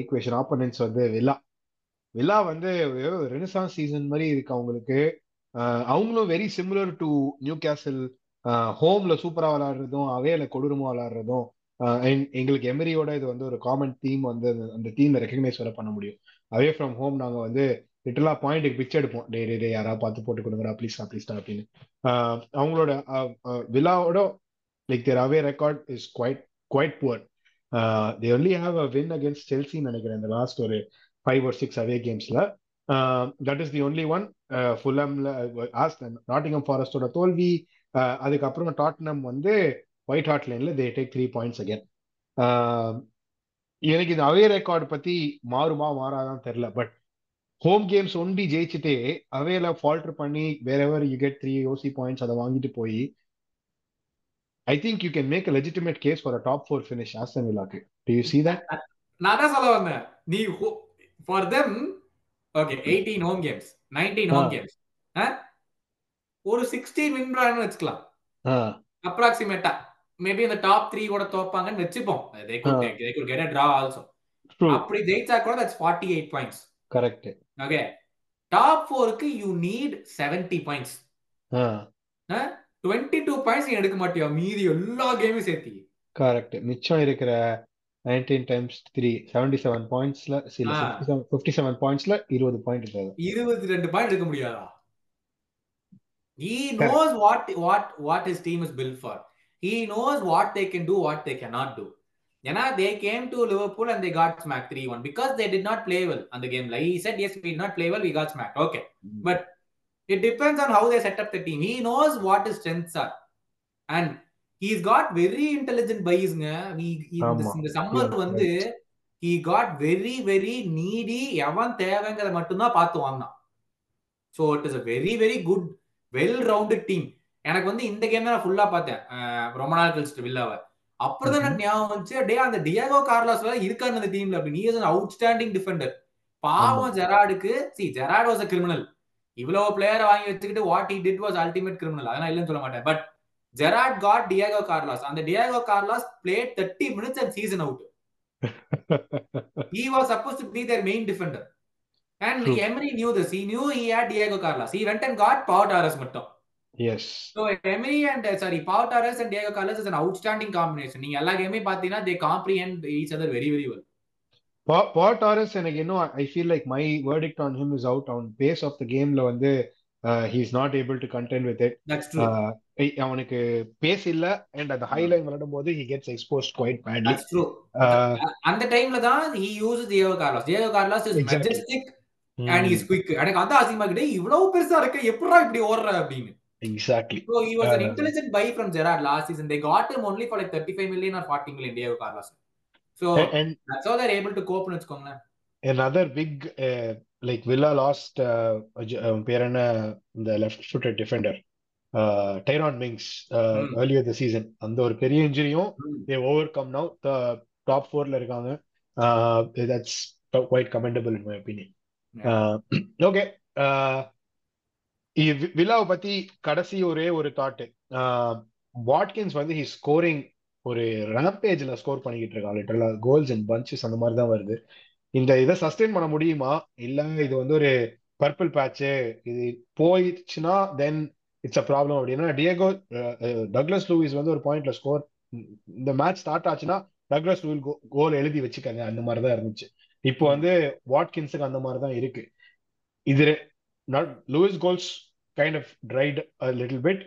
equation opponents வந்து Villa. Villa வந்து renaissance season மாதிரி இருக்கு அவங்களுக்கு. அவங்களும் very similar to Newcastle ஹோம்ல சூப்பரா விளையாடுறதும் அவேல கொடூரமா விளையாடுறதும் எங்களுக்கு எமரியோட இது வந்து ஒரு காமன் தீம் வந்து அந்த தீமை ரெக்கக்னைஸ் வர பண்ண முடியும். அவே ஃப்ரம் ஹோம் நாங்க வந்து லிட்டலா பாயிண்ட்டுக்கு பிச்சை எடுப்போம். டே டே யாராவது பார்த்து போட்டு கொடுங்கடா ப்ளீஸ் ப்ளீஸ்டா அப்படின்னு. அவங்களோட விழாவோட like their away record is quite quite poor they only have a win against செல்சின்னு நினைக்கிறேன் இந்த லாஸ்ட் ஒரு ஃபைவ் ஒரு six away கேம்ஸ்ல that is the only one ஃபுல்லம்ல Nottingham ஃபாரஸ்டோட தோல்வி அதுக்கப்புறம் டாட்னம் வந்து ஒயிட் ஹாட் லைன்ல they take three points again எனக்கு இந்த அவே ரெக்கார்டு பத்தி மாறுமா மாறாதான் தெரியல. பட் ஹோம் கேம்ஸ் ஒண்டி ஜெயிச்சுட்டே அவேல ஃபால்டர் பண்ணி வேற எவர் யூ கெட் த்ரீ ஓசி பாயிண்ட்ஸ் அதை வாங்கிட்டு போய் I think you can make legitimate case for a top four finish Aston வில்லாக்கு to you see that
நான் தான் சொல்ல வந்தேன். நீ for them okay eighteen home games nineteen home games ஒரு சிக்ஸ்டீன் வின் பண்ணு வச்சுக்கலாம். அப்ராக்சிமேட்டா மேபி இந்த டாப் த்ரீ கூட தோப்பாங்கன்னு வச்சுப்போம். தே குட் டிரா ஆல்சோ அப்படி ஜெயிச்சா கூட that's 48 points
correct
okay top 4க்கு you need 70 points 22 points நீ எடுக்க மாட்டியா? மீதி எல்லா கேமும் சேர்த்தி
கரெக்ட் மிச்சம் இருக்கிற 19 டைம்ஸ் 3 77 பாயிண்ட்ஸ்ல சில 57 பாயிண்ட்ஸ்ல 20 பாயிண்ட் தேவை
22 பாயிண்ட் எடுக்க முடியாதா he knows what what what his team is built for he knows what they can do what they cannot do ஏன்னா they came to liverpool and they got smacked 3-1 because they did not play well on the game like he said yes we did not play well we got smacked okay mm. but it depends on how they set up the team he knows what his he's got very intelligent buysங்க இந்த summer வந்து he got very very needy. எவன் தேவைங்கிறத மட்டும்தான் பார்த்து வாங்கினான். So it is a very very good well rounded team எனக்கு வந்து இந்த கேம் நான் ஃபுல்லா பார்த்தேன். ரொம்ப நாள் கழிச்சிட்டு வில்லாவை. அப்புறம் எனக்கு ஞாபகம் வந்துச்சு டே அந்த டியாகோ கார்லாஸ் இருக்காரு அந்த டீம்ல அப்படி நீ அவுட் ஸ்டாண்டிங் டிஃபெண்டர் பாவம் ஜெராடுக்கு C Gerrard was a criminal இவ்வளவு பிளேயரை வாங்கி வச்சுக்கிட்டு what he did was ultimate criminal அதெல்லாம் இல்லைன்னு சொல்ல மாட்டேன். But Gerrard got Diego Carlos அந்த Diego Carlos play thirty minutes and season out he was suppose to be their main defender True. Emery knew this. He knew he had Diego Carlos. He went and got Pau Torres மட்டும். So Emery and uh, sorry, Pau Torres and Diego Carlos is an outstanding combination. நீங்க எல்லா கேமே பாத்தீங்கன்னா they comprehend each other very very well.
Pau Torres எனக்கு இன்னும் I feel like my verdict on him is out on pace of the gameல வந்து uh, he's not able to contend with it.
That's true. Uh,
அவனுக்கு pace இல்ல and அந்த high line விளையாடும் போது he gets exposed
quite badly அந்த டைம்ல தான் he use Diego Carlos Diego Carlos is majestic and is quick எனக்கு அதான் அசிங்கமா கிட்டே இவ்வளவு பெருசா இருக்க எப்படா இப்படி ஓடுற அப்படின்னு
exactly
So he was an intelligent buy from Gerard last season. They got him only for like 35 million or 40 million Diego Carlos. So
and
that's how they're able to cope னு வச்சுக்கோங்களேன்
another big uh, uh, j- uh, பேர் என்ன இந்த uh, Tyron Mings uh,
Hmm.
earlier the season அந்த ஒரு பெரிய இன்ஜுரியும் they overcome now the top fourல இருக்காங்க uh, that's quite commendable in my opinion
Yeah.
uh, okay uh, இ- வில்லாவை பத்தி கடைசி ஒரே ஒரு தாட் வாட்கின்ஸ் வந்து ஹி ஸ்கோரிங் ஒரு ரேம்பேஜ்ல ஸ்கோர் பண்ணிக்கிட்டு இருக்கான் லிட்டரலா கோல்ஸ் அண்ட் பஞ்சஸ் அந்த மாதிரி தான் வருது இந்த இதை சஸ்டெயின் பண்ண முடியுமா? இல்ல இது வந்து ஒரு பர்பிள் பேட்ச் இது போயிடுச்சுன்னா தென் இட்ஸ் அ ப்ராப்ளம் அப்படின்னா டியேகோ டக்ளஸ் லூயிஸ் வந்து ஒரு பாயிண்ட்ல ஸ்கோர் இந்த மேட்ச் ஸ்டார்ட் ஆச்சுன்னா டக்ளஸ் லூயில் கோல் எழுதி வச்சுக்கங்க. அந்த மாதிரி தான் இருந்துச்சு. இப்போ வந்து வாட்கின்ஸுக்கு அந்த மாதிரி தான் இருக்கு. இது not Luiz goals kind of dried little bit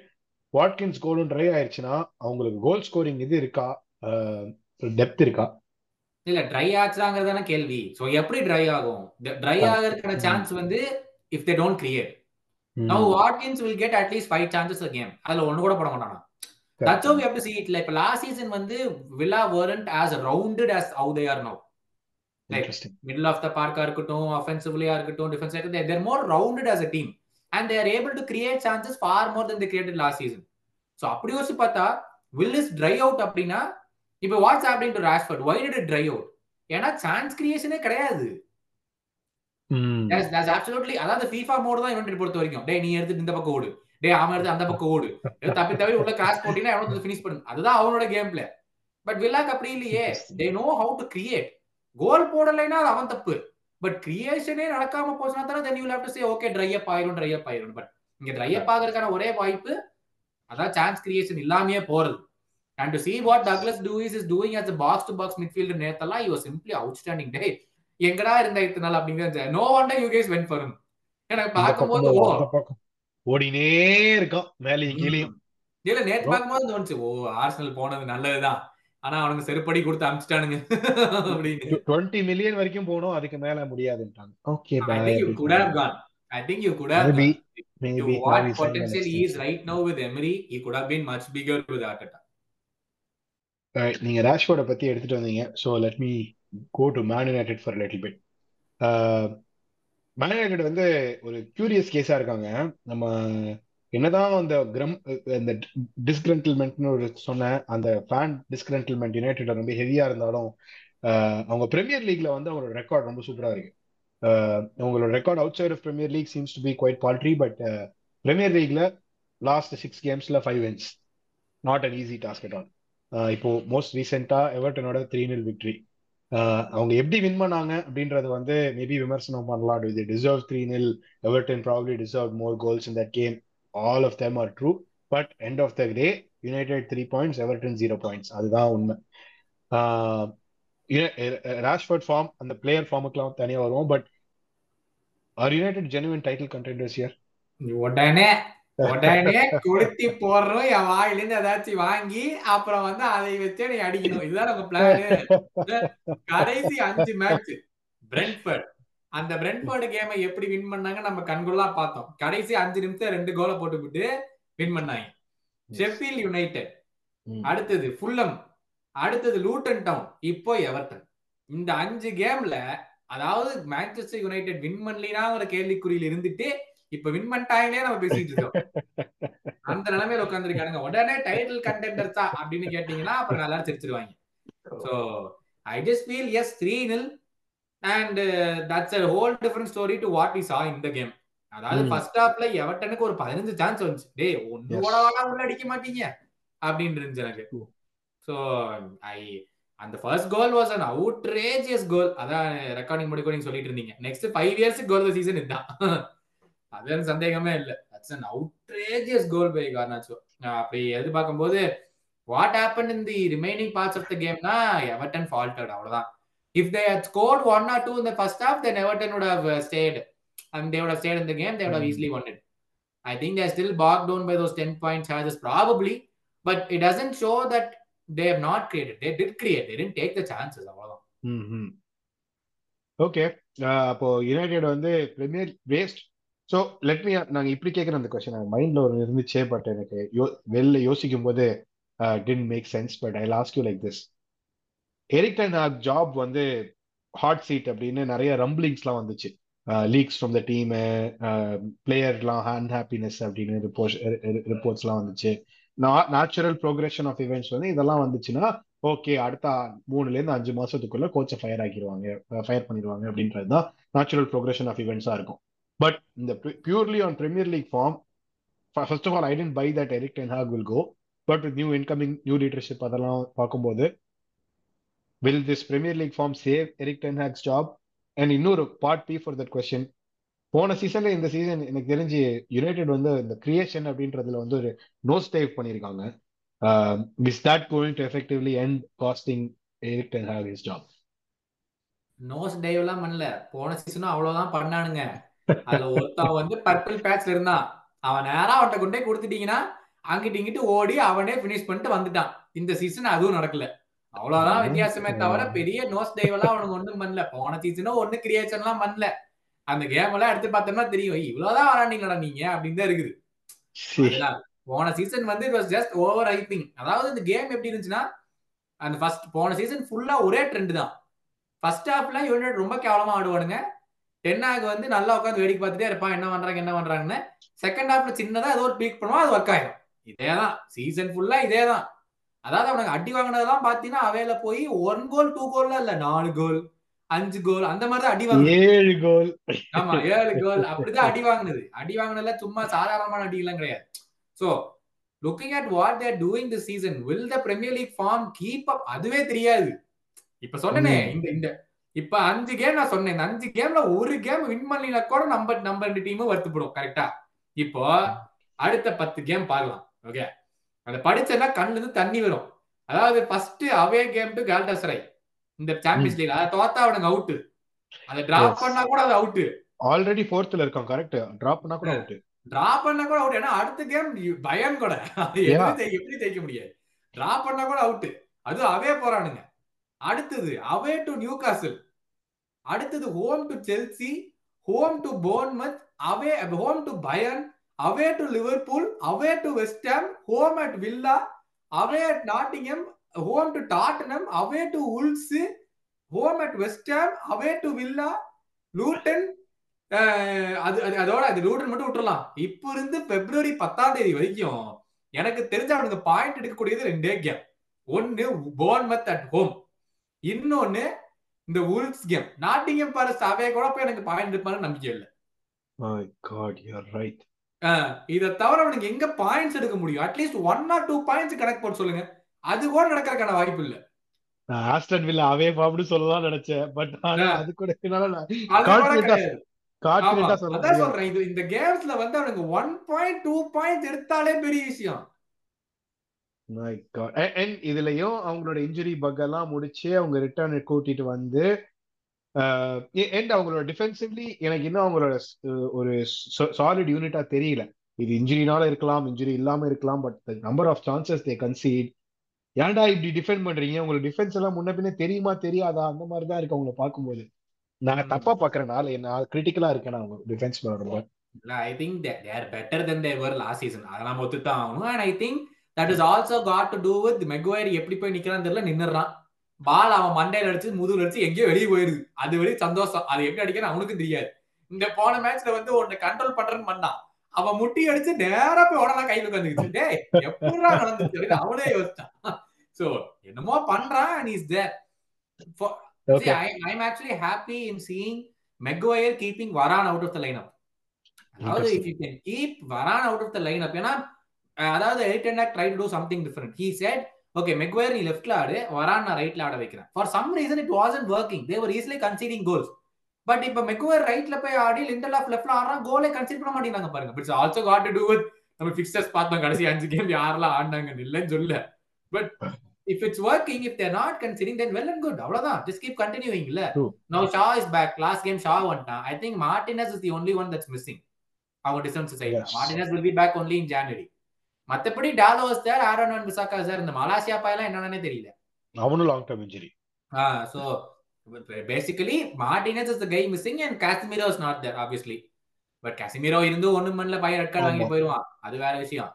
Watkins கோலும் ட்ரை ஆயிடுச்சுன்னா அவங்களுக்கு கோல் ஸ்கோரிங் இது இருக்கா? டெப்த் இருக்கா?
இல்ல ட்ரை ஆச்சாங்கிறதான கேள்வி. சோ எப்படி ட்ரை ஆகும்? ட்ரை ஆகிறதுக்கான சான்ஸ் வந்து if they don't create now Watkins will get at least five chances a game அதுல ஒண்ணு கூட போட மாட்டானா? That's how we have to see it. Like last season வந்து Villa as rounded as how they are now. Like
interesting
middle of the பார்க்கா இருக்கட்டும் அஃபென்சிவ்லியா இருக்கட்டும் defence இருக்கட்டும் they're more rounded as a team and they're able to create chances for more than they created last season so அப்படி யோசிச்சு பார்த்தா will is dry out அப்படின்னா இப்போ what's happening to Rashford why did dry out ஏன்னா chance கிரியேஷனே கிடையாது. Absolutely அதாவது FIFA mode தான் யுனைடெட் பொறுத்த வரைக்கும். டேய் நீ எடுத்து இந்த பக்கம் ஓடு. டேய் அவன் எடுத்து அந்த பக்கம் ஓடு. தப்பி தவிர உள்ள கிராஸ் போட்டினா எவனோ ஃபினிஷ் பண்ணு அதுதான் அவனோட கேம் பிளே பட் வில்லாக்கு அப்படி இல்லையே. They know how to create goal போடலைன்னா அது அவன் தப்பு. பட் கிரியேஷனே நடக்காம போச்சுனா தானே then you have to say okay dry up ஆயிரும் ட்ரை அப் ஆயிரும். பட் இங்க ட்ரை அப் ஆகிறதுக்கான ஒரே வாய்ப்பு அதான் சான்ஸ் கிரியேஷன் இல்லாமயே போறது. And to see what Douglas Luiz is doing as a box to box midfielder நேத்தெல்லாம் he was simply outstanding. டே எங்கடா இருந்த இத்தனை நாள் அப்படிங்கிற no wonder you guys went for எனக்கு பார்க்கும்போது
ஓடினே இருக்கான் மேலேயும் கீழேயும்.
இல்ல நேத்து பார்க்கும்போது தோணுச்சு ஓ ஆர்சனல் போனது நல்லதுதான். ஆனா அவனுக்கு செருப்படி கொடுத்து அமிச்சிட்டானுங்க அப்படின்னு.
டுவெண்ட்டி மில்லியன் வரைக்கும் போனோம் அதுக்கு மேல முடியாதுன்ட்டாங்க okay
I think you could have gone. I think you could have
Maybe.
gone. To
maybe
what potential he is right now with Emery, he could have been much bigger with Arteta.
நீங்க ராஷ்வோர்டை பத்தி எடுத்துட்டு வந்தீங்க. So let me go to Man United for little bit Man United வந்து ஒரு curious கேஸா இருக்காங்க. நம்ம என்னதான் அந்த கிரம் அந்த டிஸ்கிரண்டில்மெண்ட்னு ஒரு சொன்ன அந்த ஃபேன் டிஸ்கிரண்டில்மெண்ட் யுனைடெட் ரொம்ப ஹெவியா இருந்தாலும் uh, அவங்க பிரீமியர் லீக்ல வந்து அவங்களோட ரெக்கார்ட் ரொம்ப சூப்பரா இருக்கு. Uh, அவங்களோட record outside of Premier League seems to be quite paltry but Premier லீக்ல last six கேம்ஸ்ல five wins not an easy task at all இப்போ மோஸ்ட் ரீசெண்டா எவர்டனோட த்ரீ நில் விக்ட்ரி அவங்க எப்படி வின் பண்ணாங்க அப்படின்றது வந்து மேபி விமர்சனம் பண்ணலாம். இது deserve three nil Everton probably deserve more goals in that game all of them are true but end of the day United three points Everton zero points அதுதான் உண்மை. ராஷ்வர்ட் ஃபார்ம் அந்த player ஃபார்முக்குலாம் தனியாக வருவோம். But are United genuine title contenders year
உடனே உடனே கொளுத்தி போடுறோம் என் வாயில இருந்து ஏதாச்சும் வாங்கி அப்புறம் வந்து அதை வச்சே நீ அடிக்கணும். இதுதான் நம்ம பிளான் கடைசி அஞ்சு மேட்ச் பிரெண்ட்ஃபர்ட் அந்த பிரெண்ட்ஃபர்ட் கேமை எப்படி வின் பண்ணாங்க நம்ம கண்கொள்ளா பார்த்தோம். கடைசி அஞ்சு நிமிஷம் ரெண்டு கோலை போட்டுவிட்டு வின் பண்ணாங்க. ஷெஃபீல் யுனைடெட் அடுத்தது ஃபுல்லம் அடுத்தது லூட்டன் டவுன் இப்போ எவர்டன் இந்த அஞ்சு கேம்ல அதாவது மான்செஸ்டர் யுனைடெட் வின் பண்ணலினாங்கிற கேள்விக்குறியில் இருந்துட்டு இப்ப வின் பண்ணிட்டாங்களே நம்ம பேசிட்டு இருக்கோம். அந்த நிலைமையில உட்காந்துருக்கானுங்க உடனே டைட்டில் கண்டெண்டர்ஸா அப்படின்னு கேட்டீங்கன்னா அப்புறம் நல்லா சிரிச்சிருவாங்க. So I just feel as three nil and that's a whole different story to what we saw இந்த கேம் அதாவது. ஃபர்ஸ்ட் ஹாஃப்ல எவர்டனுக்கு ஒரு பதினஞ்சு சான்ஸ் வந்துச்சு. டேய் ஒன்னு. கூட உள்ள அடிக்க மாட்டீங்க. அப்படின்னு இருந்துச்சு எனக்கு. ஸோ ஐ அந்த first goal was an outrageous goal அதான் ரெக்கார்டிங் முடிக்கும் நீங்க சொல்லிட்டு இருந்தீங்க. நெக்ஸ்ட் ஃபைவ் இயர்ஸ்க்கு கோல் சீசன் இதுதான். அது எனக்கு சந்தேகமே இல்லை that's an outrageous goal by Garnacho அப்படி எது பார்க்கும்போது what happen in the remaining parts of the கேம்னா Everton faltered அவ்வளவுதான் if they had scored one or two uh, stayed and they would have stayed in the game they would have
Hmm.
easily won it i think they're still bogged down by those 10 point charges probably but it doesn't show that they have not created they did create they didn't take the chances அவ்வளவுதான்
okay அப்போ United வந்து Premier waste so let me நாங்க இப்படி கேட்குற அந்த question மைண்ட்ல ஒரு இருந்துச்சே but எனக்கு யோ வெளில யோசிக்கும் போது didn't make sense but I last you like this Erik ten Hag job வந்து ஹாட் சீட் அப்படின்னு நிறைய ரம்பிளிங்ஸ்லாம் வந்துச்சு. லீக்ஸ் ஃப்ரம் த டீமு பிளேயர்லாம் ஹேண்ட் ஹாப்பினஸ் அப்படின்னு ரிப்போர்ட்ஸ் ரிப்போர்ட்ஸ்லாம் வந்துச்சு. நேச்சுரல் ப்ரோக்ரஷன் ஆஃப் இவெண்ட்ஸ் வந்து இதெல்லாம் வந்துச்சுன்னா ஓகே அடுத்த மூணுலேருந்து அஞ்சு மாசத்துக்குள்ள கோச்சை ஃபயர் ஆக்கிடுவாங்க uh, ஃபயர் பண்ணிடுவாங்க அப்படின்றது தான் நேச்சுரல் ப்ரோக்ரஷன் ஆஃப் இவெண்ட்ஸாக இருக்கும். பட் இந்த purely on Premier League form first of all I tend by that Erik ten Hag will go but with new incoming new leadership அதெல்லாம் பார்க்கும்போது will this Premier League form save Erik ten Hag's job and இன்னொரு part B for that question போன சீசன்ல இந்த season எனக்கு தெரிஞ்சு United வந்து இந்த கிரியேஷன் அப்படின்றதுல வந்து ஒரு நோஸ் டைவ் பண்ணியிருக்காங்க. Is that going to effectively end costing Erik ten Hag his job
nose dive எல்லாம் பண்ணல. போன சீசனும் அவ்வளவுதான் பண்ணானுங்க. அதுல ஒருத்தன் வந்து பர்பிள் பேட்ச்ல இருந்தான். அவன் நேரா அவன்கிட்ட கொண்டே கொடுத்துட்டீங்கன்னா அங்கிட்டு இங்கிட்டு ஓடி அவனே பினிஷ் பண்ணிட்டு வந்துட்டான். இந்த சீசன் அதுவும் நடக்கல. அவ்வளவுதான் வித்தியாசமே தவிர பெரிய நோஸ் டைவ் எல்லாம் அவனுக்கு ஒண்ணும் பண்ணல. போன சீசனும் ஒண்ணு கிரியேஷன் எல்லாம் பண்ணல. அந்த கேம் எல்லாம் எடுத்து பார்த்தோம்னா தெரியும். இவ்வளவுதான் விளாண்டீங்களா நீங்க? அப்படின்னு தான் இருக்குது. போன சீசன் வந்து it was just over hyping அதாவது இந்த கேம் எப்படி இருந்துச்சுன்னா அந்த ஃபர்ஸ்ட் போன சீசன் ஃபுல்லா ஒரே ட்ரெண்ட் தான். ஃபர்ஸ்ட் ஹாஃப்ல யுனைடெட் ரொம்ப கேவலமா ஆடுவானுங்க. டென்னாக வந்து நல்லா உட்காந்து வேடிக்கை பார்த்துட்டே இருப்பான். என்ன பண்றாங்க என்ன பண்றாங்கன்னு. செகண்ட் ஹாஃப்ல சின்னதா ஏதோ ஒரு பீக் பண்ணுவோம் அது ஒர்க் ஆயிடும் இதேதான். சீசன் ஃபுல்லா இதேதான். அதாவது அவனுக்கு அடி வாங்கினதெல்லாம் பாத்தீங்கன்னா அவையில போய் ஒன் கோல் டூ கோல்ல இல்ல. நாலு கோல் அஞ்சு கோல் அந்த மாதிரி தான் அடி வாங்க
ஏழு கோல்
ஆமா ஏழு கோல் அப்படிதான் அடி வாங்கினது. அடி வாங்கினதுல சும்மா சாதாரணமான அடி எல்லாம் கிடையாது. So looking at what they're doing the season will the Premier League form keep up அதுவே தெரியாது. இப்ப சொன்னனே இந்த இந்த இப்ப அஞ்சு கேம் நான் சொன்னேன். இந்த அஞ்சு கேம்ல ஒரு கேம் வின் பண்ணல கூட நம்ம நம்ம ரெண்டு டீமும் வருத்தப்படும் கரெக்டா இப்போ அடுத்த பத்து கேம் பார்க்கலாம். ஓகே அந்த படிச்சா கண்ணுல இருந்து தண்ணி வரும். அதாவது ஃபர்ஸ்ட் அவே கேம் டு கேல்டசரை இந்த சாம்பியன்ஸ் லீக் அதை தோத்தா அவனுங்க அவுட் அதை டிராப் பண்ணா கூட அது அவுட்
ஆல்ரெடி ஃபோர்த்ல இருக்கான் கரெக்ட் டிராப் பண்ணா கூட அவுட்
டிராப் பண்ணா கூட அவுட் ஏன்னா அடுத்த கேம் பயம் கூட அது எப்படி எப்படி ஜெயிக்க முடியாது டிராப் பண்ணா கூட அவுட் அது அவே போறானுங்க. அடுத்தது அவே டு நியூ காசில் அடுத்தது home to Chelsea home to Bournemouth away home to Bayern away to Liverpool away to West Ham home at Villa away at Nottingham home to Tottenham away to Wolves home at West Ham away to Villa Luton அது அதோட அது Luton மட்டும் விட்டுறலாம். இப்ப இருந்து பிப்ரவரி பத்தாம் தேதி வரைக்கும் எனக்கு தெரிஞ்ச அவனுக்கு பாயிண்ட் எடுக்கக்கூடியது ரெண்டே கேம் ஒன்னு போர்ன்மத் அட் ஹோம் இன்னொன்னு இந்த உல்ஸ் கேம் நாட்டிங்கம் பாரஸ் அவே கூட போய் எனக்கு பாயிண்ட் எடுப்பான்னு நம்பிக்கை இல்லை.
My God, you're right.
இதை தவிர அவனுக்கு எங்க பாயிண்ட்ஸ் எடுக்க முடியும்? At least one or two points connect போட்டு சொல்லுங்க. அது கூட நடக்கிறதுக்கான வாய்ப்பு இல்ல.
ஆஸ்டன் வில்ல அவே பாப்னு சொல்லலாம் நினைச்சேன் பட் அது கூட
கூட சொல்றேன் இது இந்த கேம்ஸ்ல வந்து அவனுக்கு ஒன் பாயிண்ட் டூ பாயிண்ட்ஸ் எடுத்தாலே பெரிய விஷயம்.
மை காட் அண்ட் இதுலயும் அவங்களோட இன்ஜுரி பக் எல்லாம் முடிச்சு அவங்க ரிட்டர்ன் கூட்டிட்டு வந்து அண்ட் அவங்களோட டிஃபென்சிவ்லி எனக்கு இன்னும் அவங்களோட ஒரு சாலிட் யூனிட்டா தெரியல. இது இன்ஜுரினால இருக்கலாம் இன்ஜுரி இல்லாம இருக்கலாம் but number of chances they concede ஏன்டா இப்படி டிஃபெண்ட் பண்றீங்க? உங்களுக்கு டிஃபென்ஸ் எல்லாம் முன்ன பின்ன தெரியுமா தெரியாதா? அந்த மாதிரி தான் இருக்கு அவங்கள பார்க்கும்போது. நான். தப்பா பாக்குறேன் நாள் நான் கிரிட்டிக்கலா இருக்கேன் அவங்க டிஃபென்ஸ்
இல்ல I think they are better then they were last season அதை நம்ம ஒத்துத்தான் ஆகணும். And I think that is also got to do with Maguire எப்படி போய் நிக்கிறான்னு தெரியல நின்னுறான் பால் அவன் மண்டையில அடிச்சு முதுகுல அடிச்சு எங்கேயோ வெளியே போயிருது. அது வெளியே சந்தோஷம். அது எப்படி அடிக்கணும் அவனுக்கும் தெரியாது. இந்த போன மேட்ச்ல வந்து உன்னை கண்ட்ரோல் பண்றேன்னு பண்ணான். அவன் முட்டி அடிச்சு நேரா போய் உடனே கையில உட்காந்துக்கிச்சு டேய் எப்படா நடந்துச்சு? அவனே யோசிச்சான். சோ என்னமோ பண்றான் and is
there
I, I'm actually happy in seeing Maguire keeping Varane out of the lineup. அதாவது if you can keep Varane out of the lineup ஏன்னா அஹ், அதாவது and try to do something different he said okay Maguire நீ லெஃப்ட்ல ஆடு வரான் நான் ரைட்ல ஆட வைக்கிறேன். For some reason it wasn't working they were easily conceding goals but இப்ப மெக்வயர் ரைட்ல போய் ஆடி லிண்டல் ஆஃப் லெஃப்ட்ல ஆடுறான் கோலே கன்சிடர் பண்ண மாட்டேங்கிறாங்க பாருங்க. It's also got to do with நம்ம ஃபிக்சர்ஸ் பார்த்தோம். கடைசி அஞ்சு கேம் யாரெல்லாம் ஆடினாங்க இல்லைன்னு சொல்ல but if it's working if they're not conceding then well and good அவ்வளவுதான். ஜஸ்ட் கீப் கண்டினியூவிங் இல்ல. No Shaw is back last game Shaw வந்துட்டான் I think Martinez is the only one that's missing அவங்க defence
side.
Martinez will be back only in January மத்தபடி Dalot Shaw Aaron and Bissaka sir இந்த Malacia பாயெல்லாம் என்னன்னே தெரியல.
அவனும் long term injury
so basically Martinez is the guy missing and Casemiro is not there obviously but Casemiro இருந்து ஒண்ணும் பண்ணல பையன் ரெட் கார்டு வாங்கி. போயிருவான். அது வேற விஷயம்.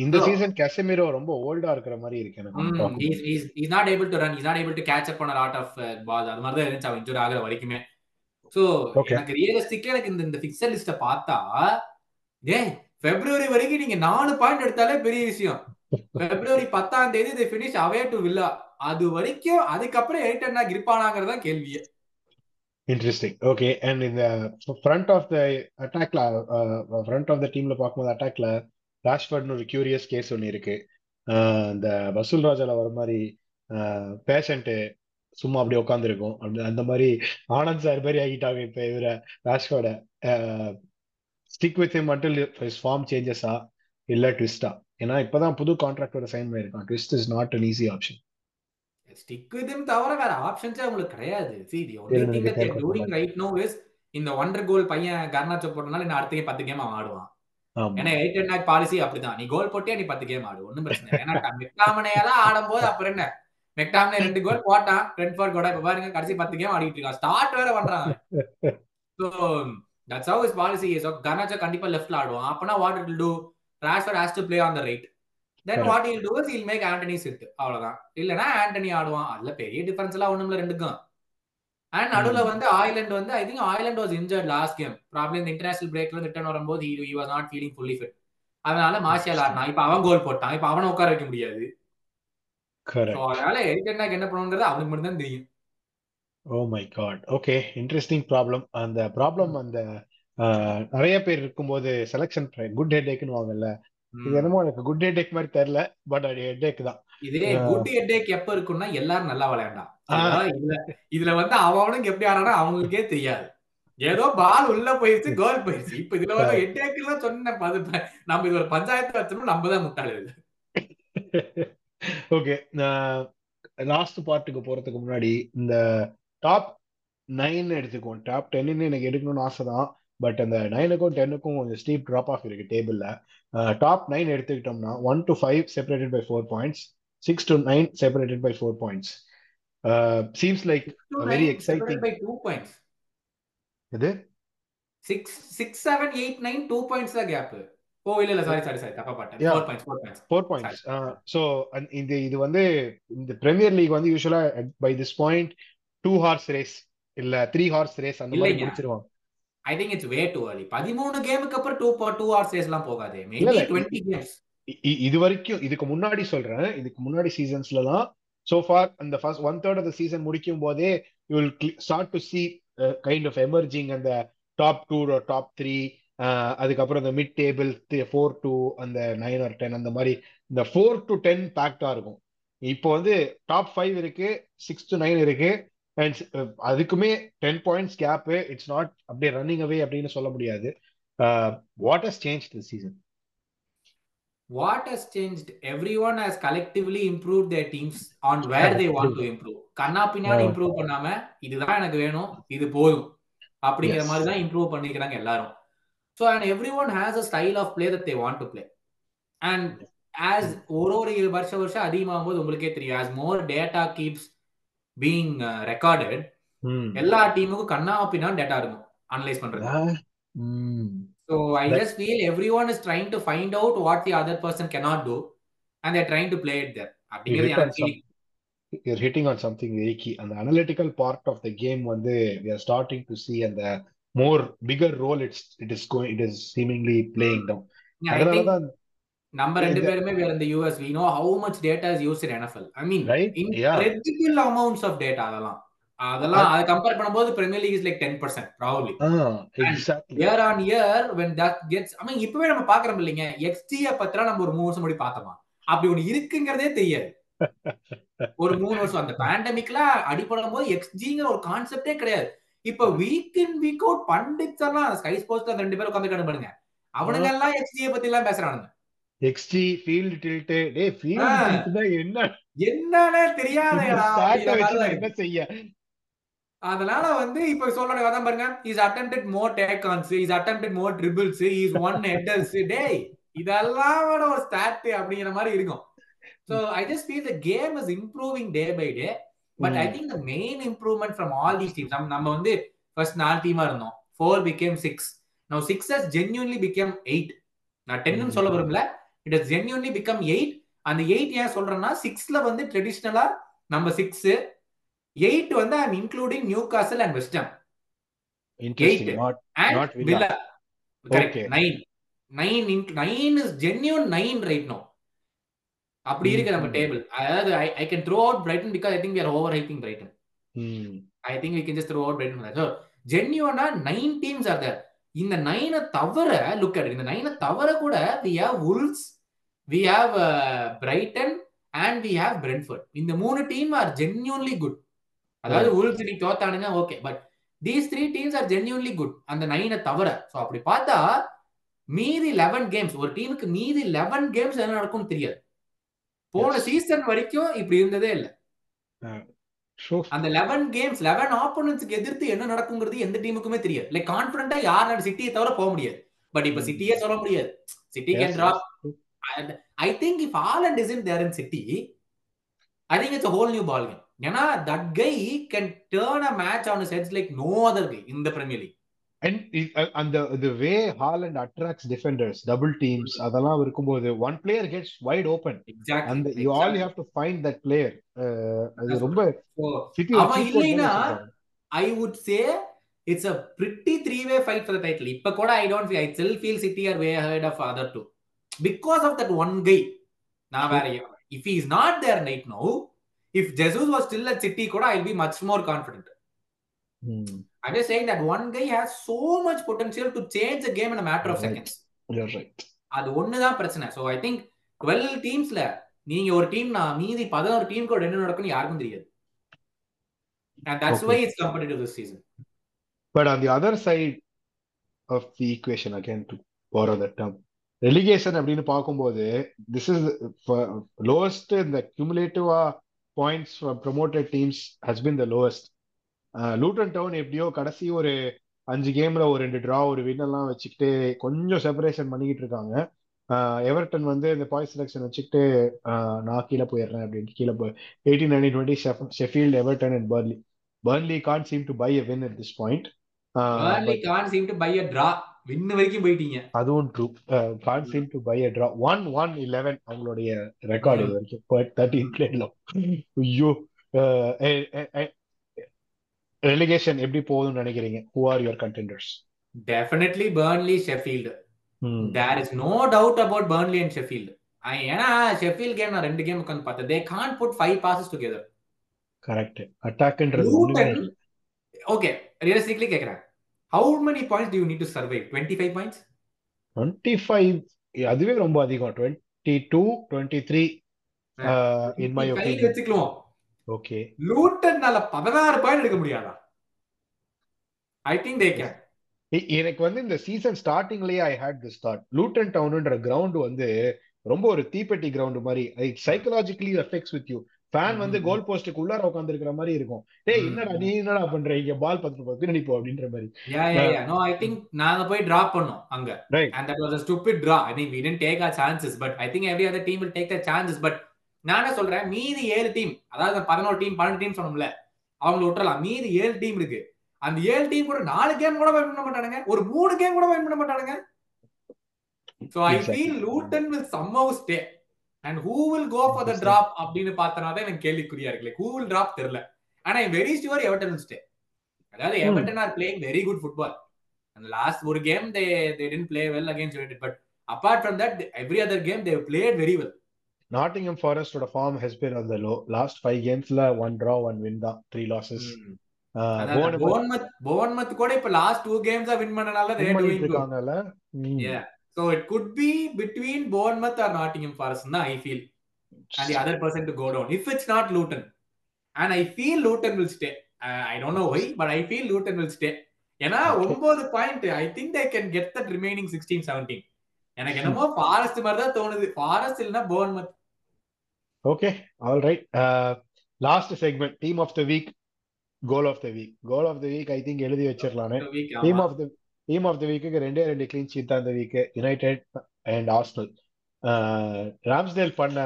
இந்த சீசன் கெசமிரோ ரொம்ப ஓல்டா இருக்கிற மாதிரி இருக்கு எனக்கு
is is is not able to run is not able to catch up பண்ண லாட் ஆஃப் பால் அது மாதிரி தான் இருந்துச்சு அவன் இன்ஜூரி ஆகுற வரைக்குமே. சோ. எனக்கு ரியலிஸ்டிக்கா எனக்கு இந்த இந்த பிக்சர் லிஸ்ட பார்த்தா ஏய் பிப்ரவரி வரைக்கும் நீங்க நாலு பாயிண்ட் எடுத்தாலே பெரிய விஷயம். பிப்ரவரி பத்தாம் தேதி இதை பினிஷ் அவே டு வில்லா அது வரைக்கும் அதுக்கப்புறம் எயிட் அண்ணா இருப்பானாங்கிறது தான் கேள்வியே
இன்ட்ரெஸ்டிங் ஓகே அண்ட் இந்த ஃப்ரண்ட் ஆஃப் த அட்டாக்ல ஃப்ரண்ட் ஆஃப் த டீம்ல பார்க்கும்போது அட்டாக்ல ராஷ்வர்ட்னு ஒரு கியூரியஸ் கேஸ் ஒன்று இருக்கு. Uh, இந்த வசூல் ராஜால வர மாதிரி uh, பேஷண்ட்டு சும்மா அப்படி உட்காந்துருக்கும் அப்படி அந்த மாதிரி ஆனந்த் சார் மாதிரி ஆகிட்டாங்க இப்போ இவர ராஷ்வர்டை stick with him until his form சேஞ்சஸா இல்ல ட்விஸ்டா ஏன்னா இப்பதான் புது கான்ட்ராக்டோட சைன் பண்ணிருக்கான் twist is not an easy option
stick with தவிர வேற ஆப்ஷன்ஸே அவங்களுக்கு கிடையாது. See the only
எனக்கு
thing that they're
தேவைப்படுது.
doing right now is இந்த ஒன்றரை கோல் பையன் கர்னாச்சோ போட்டனால இன்னும் அடுத்த பத்து கேம் அவன் ஆடுவான் ஏன்னா எயிட் அண்ட் நாக் பாலிசி அப்படிதான். நீ கோல் போட்டியா நீ பத்து கேம் ஆடு. ஒண்ணும் பிரச்சனை ஏன்னா மெக்டாமனையெல்லாம் ஆடும்போது அப்புறம் என்ன? மெக்டாமனே ரெண்டு கோல் போட்டான். ஃப்ரெண்ட் கூட இப்ப பாருங்க கடைசி பத்து கேம் ஆடிட்டு இருக்கான். ஸ்டார்ட் வேற பண்றான். That's how is policy is Garnacho கண்டிப்பா லெஃப்ட்ல ஆடுவான். அப்பனா what it do Rashford has to play on the right
then.
What I'll do is I'll make Antony sit அவ்வளவுதான். இல்லனா ஆண்டனி ஆடுவான். அதுல பெரிய டிஃபரன்ஸ் எல்லாம் ஒண்ணுமில்ல ரெண்டுக்கும். அண்ட் நடுவுல. வந்து ஆயிலண்ட் வந்து I think Hojlund was injured last game problem இந்த இன்டர்நேஷனல் பிரேக்ல ரிட்டர்ன் வரும்போது he was not feeling fully fit அதனால மார்ஷியல் ஆடினான். இப்ப அவன் கோல் போட்டான். இப்ப அவனை உட்கார வைக்க முடியாது. அதனால எரிட்டனாக் என்ன பண்ணுன்றது அவனுக்கு மட்டும் தான் தெரியும்.
ஓ my God okay interesting problem அந்த ப்ராப்ளம் அந்த நிறைய பேர் இருக்கும்போது செலெக்ஷன் குட் ஹெட் ஏக்னு வாங்கல்ல இது
ம்.
என்னமோ எனக்கு குட் ஹெட் ஏக் மாதிரி தெரியல பட் அது ஹெட் ஏக் தான்.
இதே
ஆ.
குட் ஹெட்டேக் எப்ப இருக்கும்னா எல்லாரும் நல்லா விளையாண்டான்? இதுல இதுல வந்து அவனுக்கு எப்படி ஆடுறானா அவங்களுக்கே தெரியாது. ஏதோ பால் உள்ள போயிருச்சு கோல் போயிருச்சு. இப்ப இதுல வந்து ஹெட்டேக் எல்லாம் சொன்ன நம்ம இது ஒரு பஞ்சாயத்து வச்சோம்னா நம்ம தான் முட்டாள்.
ஓகே லாஸ்ட் பார்ட்டுக்கு போறதுக்கு முன்னாடி இந்த டாப் நைன் எடுத்துக்குவோம். டாப் டென்னு எனக்கு எடுக்கணும்னு ஆசை தான் பட் அந்த நைனுக்கும் டென்னுக்கும் கொஞ்சம் ஸ்டீப் ட்ராப் ஆஃப் இருக்கு டேபிள்ல டாப் நைன் எடுத்துக்கிட்டோம்னா one to five separated by four points six to nine separated by four
points
seems
like
very
exciting by two points.
இது
Six, six, seven, eight, nine, two points தான் gap. ஓ இல்ல இல்ல sorry sorry sorry தப்பா பாட்டேன்.
Yeah.
Four points four
points four points இந்த இது வந்து இந்த பிரீமியர் லீக் வந்து யூஸ்வலா by this point two horse race இல்ல த்ரீ ஹார்ஸ் ரேஸ் அந்த மாதிரி. முடிச்சிருவாங்க
I think it's way too early. பதிமூணு கேமுக்கு அப்புறம் டூ டூ ஹவர்ஸ் எல்லாம் போகாது. டுவெண்ட்டி கேம்ஸ்
இது வரைக்கும் இதுக்கு முன்னாடி சொல்றேன். இதுக்கு முன்னாடி சீசன்ஸ்ல தான் சோ ஃபார் அந்த first one third of the season முடிக்கும் போதே you will start to see kind of emerging அந்த டாப் டூ டாப் த்ரீ அதுக்கப்புறம் இந்த மிட் டேபிள் ஃபோர் டு அந்த நைன் ஆர் டென் அந்த மாதிரி இந்த ஃபோர் டு டென் பேக்டா இருக்கும். இப்போ வந்து டாப் ஃபைவ் இருக்கு சிக்ஸ் டு நைன் இருக்கு. அண்ட் அதுக்குமே ten points gap it's not அப்படியே ரன்னிங் அவே அப்படின்னு சொல்ல முடியாது what has changed the season
What has changed? Everyone has collectively improved their teams on where they want to improve. கண்ணா பின்னாடி. Improve பண்ணாம இதுதான் எனக்கு வேணும் இது போதும் அப்படிங்கிற. மாதிரி தான் இம்ப்ரூவ் பண்ணிக்கிறாங்க எல்லாரும் so and everyone has a style of play that they want to play and as ஒரு ஒரு வருஷம் வருஷம் அதிகமாகும் போது உங்களுக்கே தெரியும் as more data keeps being recorded எல்லா டீமுக்கும் கண்ணா பின்னாடி டேட்டா இருக்கும் அனலைஸ் பண்றது So I
That-
just feel everyone is trying to find out what the other person cannot do, and they're trying to play it there. அப்படிங்கிறது எனக்கு
you're hitting on something very key. And the analytical part of the game, when they we are starting to see and the more bigger role it's it is going it is seemingly playing down.
Yeah, I think நம்ம ரெண்டு பேருமே வேற இந்த US how much data is used in NFL. I mean,
right? Yeah.
incredible amounts of data அதெல்லாம். அதெல்லாம் அதை compare பண்ணும்போது Premier League is like ten
percent probably.
Year on year when that gets I mean இப்பவே நம்ம பாக்குறோம் இல்லைங்க. எக்ஸ்டிய பத்திரம் நம்ம ஒரு மூணு வருஷம் முன்னாடி பார்த்தோமா? அப்படி ஒண்ணு இருக்குங்கிறதே தெரியாது. ஒரு மூணு வருஷம் அந்த பேண்டமிக்ல அடிப்படும் போது எக்ஸ்ஜிங்கிற ஒரு கான்செப்டே கிடையாது. இப்ப week in week out pundits எல்லாம் ஸ்கை ஸ்போர்ட்ஸ்ல அந்த ரெண்டு பேரும் உட்காந்து பாருங்க அவனுங்க எல்லாம் எக்ஸ்ஜியை பத்தி எல்லாம் பேசுறானுங்க.
Tilt. டேய் field
Ah.
tilt தான் என்ன?
என்னன்னே தெரியாதேடா.
என்ன செய்ய?
அதனால வந்து இப்ப சொல்லணும். அதான் பாருங்க. Is attempted more take ons is attempted more dribbles is won headers டேய் இதெல்லாம் விட ஒரு ஸ்டாட் அப்படிங்கிற மாதிரி இருக்கும். So I just feel the game is improving day by day but
I.
Think the main improvement from all these teams நம்ம வந்து first நாலு டீமா இருந்தோம். Four become six no six has genuinely become eight நான் டென்னு சொல்ல. விரும்பல. It has genuinely become eight அந்த எயிட் ஏன் சொல்றேன்னா சிக்ஸ்ல வந்து ட்ரெடிஷ்னலா நம்ம சிக்ஸ் எயிட் வந்து I including Newcastle and West Ham is அப்படி இருக்கு நம்ம. டேபிள் அதாவது I can throw out Brighton because I think we are over hyping
Brighton.
I think we can just throw out Brighton so ஜென்யூனா nine teams are there இந்த நைனை தவிர look at இந்த நைனை தவிர கூட we have Wolves we have Brighton and we have Brentford இந்த மூணு team are genuinely good அதாவது உல்ஸ் நீ தோத்தானுங்க okay but these three teams are genuinely good அந்த நைனை தவிர ஸோ அப்படி பார்த்தா மீதி லெவன் கேம்ஸ் ஒரு டீமுக்கு மீதி லெவன் கேம்ஸ் என்ன நடக்கும்னு தெரியாது. போன. சீசன் வரைக்கும் இப்படி இருந்ததே இல்ல. அந்த லெவன் கேம்ஸ் லெவன் ஆப்போனன்ட்ஸ்க்கு எதிர்த்து என்ன நடக்குங்கிறது எந்த டீமுக்குமே தெரியாது. லைக் கான்பிடண்டா யார் சிட்டியை தவிர போக முடியாது. பட் இப்ப
Hmm.
சிட்டியே சொல்ல முடியாது. City can
drop.
I think if Haaland is in there in City I think it's whole new ball game ஏன்னா that guy can turn a match on its like no other guy இந்த Premier League
and the the way Haaland attracts defenders, double teams, அதெல்லாம் இருக்கும்போது one player gets wide open.
Exactly
And you all you have to find that player. Uh, அது ரொம்ப
அவன் இல்லைன்னா I would say it's a pretty three way fight for the title இப்ப கூட I don't I still feel City are way ahead of other two because of that one guy நான் வேற if is not there night no if Jesus was still at City கூட I be much more confident I'm just saying that one guy has so much potential to change the game in a matter of
Right.
seconds.
You're right.
அது ஒண்ணுதான் பிரச்சனை so I think twelve டீம்ஸ்ல நீங்க ஒரு team நான் மீதி பதினோரு team கூட என்ன நடக்கும்னு யாருக்கும் தெரியாது and that's
Okay.
why it's competitive this season
But on the other side of the equation, again, to borrow that term, relegation அப்படின்னு பார்க்கும்போது this is for lowest in the cumulative uh, points for promoted teams has been the lowest. Uh, Luton Town எப்படியோ கடைசி ஒரு அஞ்சு கேம்ல ஒரு ரெண்டு draw ஒரு வின் எல்லாம் வச்சுக்கிட்டு கொஞ்சம் செப்பரேஷன் பண்ணிக்கிட்டு இருக்காங்க. எவர்டன் வந்து இந்த பாயிண்ட் செலெக்ஷன் வச்சுக்கிட்டு ஆஹ் நான் கீழே போயிடுறேன் அப்படின்ட்டு கீழே போய் eighteen nineteen twenty Sheffield Everton and Burnley
Burnley can't seem to buy a win at this point win வரைக்கும் போயிட்டீங்க.
அதுவும் true can't seem to buy a draw one one eleven அவங்களுடைய ரெக்கார்டு இது வரைக்கும். தேர்ட்டீன் பிளேட்ல ஐயோ. ரெலிகேஷன் எப்படி போகுதுன்னு நினைக்கிறீங்க? Who are your contenders
definitely Burnley Sheffield there is no doubt about Burnley and Sheffield ஏன்னா ஷெஃபீல்ட் கேம் நான் ரெண்டு கேம் உட்காந்து பார்த்தேன். They can't put five passes together
correct அட்டாக்ன்றது
okay realistically கேக்குறேன். How many points do you need to survive twenty five points
twenty five அதுவே ரொம்ப அதிகம். Twenty two twenty three in my opinion
வச்சுக்கலாம்
okay
லூட்டன்னால பதினாறு point எடுக்க முடியாதா? I think they can
எனக்கு வந்து இந்த season ஸ்டார்டிங்லயே I hate this thought Luton டவுன்ன்ற ground வந்து ரொம்ப ஒரு தீப்பெட்டி கிரவுண்ட் மாதிரி. Psychologically effects with you fan வந்து. கோல் போஸ்ட்டுக்கு உள்ளார உட்கார்ந்து இருக்கிற மாதிரி இருக்கும். டேய். என்னடா நீ என்னடா பண்ற? இங்க பால் பத்து பத்து பின்னாடி போ அப்படின்ற மாதிரி.
யா யா நோ ஐ திங்க் நாங்க போய் டிராப் பண்ணோம் அங்க. And that was a stupid draw. I think we didn't take our chances but i think every other team will take their chances. But நானே சொல்றேன்? மீதி ஏழு டீம் அதாவது பதினோரு டீம் பன்னெண்டு டீம் சொன்னோம்ல அவங்கள விட்டுறலாம். மீதி ஏழு டீம் இருக்கு. அந்த ஏழு டீம் கூட நாலு கேம் கூட win பண்ண மாட்டானுங்க. ஒரு மூணு கேம் கூட win பண்ண மாட்டானுங்க. So i
Exactly.
feel luton will somehow who will go for the
Understand.
drop அப்படின்னு பார்த்தனா தான் எனக்கு கேள்விக்குறியா இருக்கு. Like who will drop தெரியல. ஆனா வெரி ஷுவர் எவர்டன் stay அதாவது
Hmm.
Everton are playing very good football அந்த லாஸ்ட் ஒரு game they they tend play well against United but apart from that every other game they played very well.
Nottingham ஃபாரஸ்டோட form has been on the low. Last five கேம்ஸ்ல one draw one win தான். Three losses
Bournemouth Bournemouth கூட இப்ப last two games win பண்ணனால they are doing good
இருக்காங்கல்ல ம்.
Yeah. so it could be between bournemouth or nottingham forest தான் i feel and the other person to go down if it's not luton and i feel luton will stay uh, i don't know why but i feel luton will stay ஏன்னா. ஒன்பது point I think they can get that remaining sixteen seventeen எனக்கு என்னமோ Forest மாதிரி தான் தோணுது Forest இல்லைன்னா Bournemouth
okay all right last segment team of the week goal of the week goal of the week I think எழுதி வச்சிடலானே
week
team of the team of the வீக்குக்கு ரெண்டே ரெண்டு கிளீன் ஷீட் தான் இந்த week United and Arsenal Ramsdale பண்ண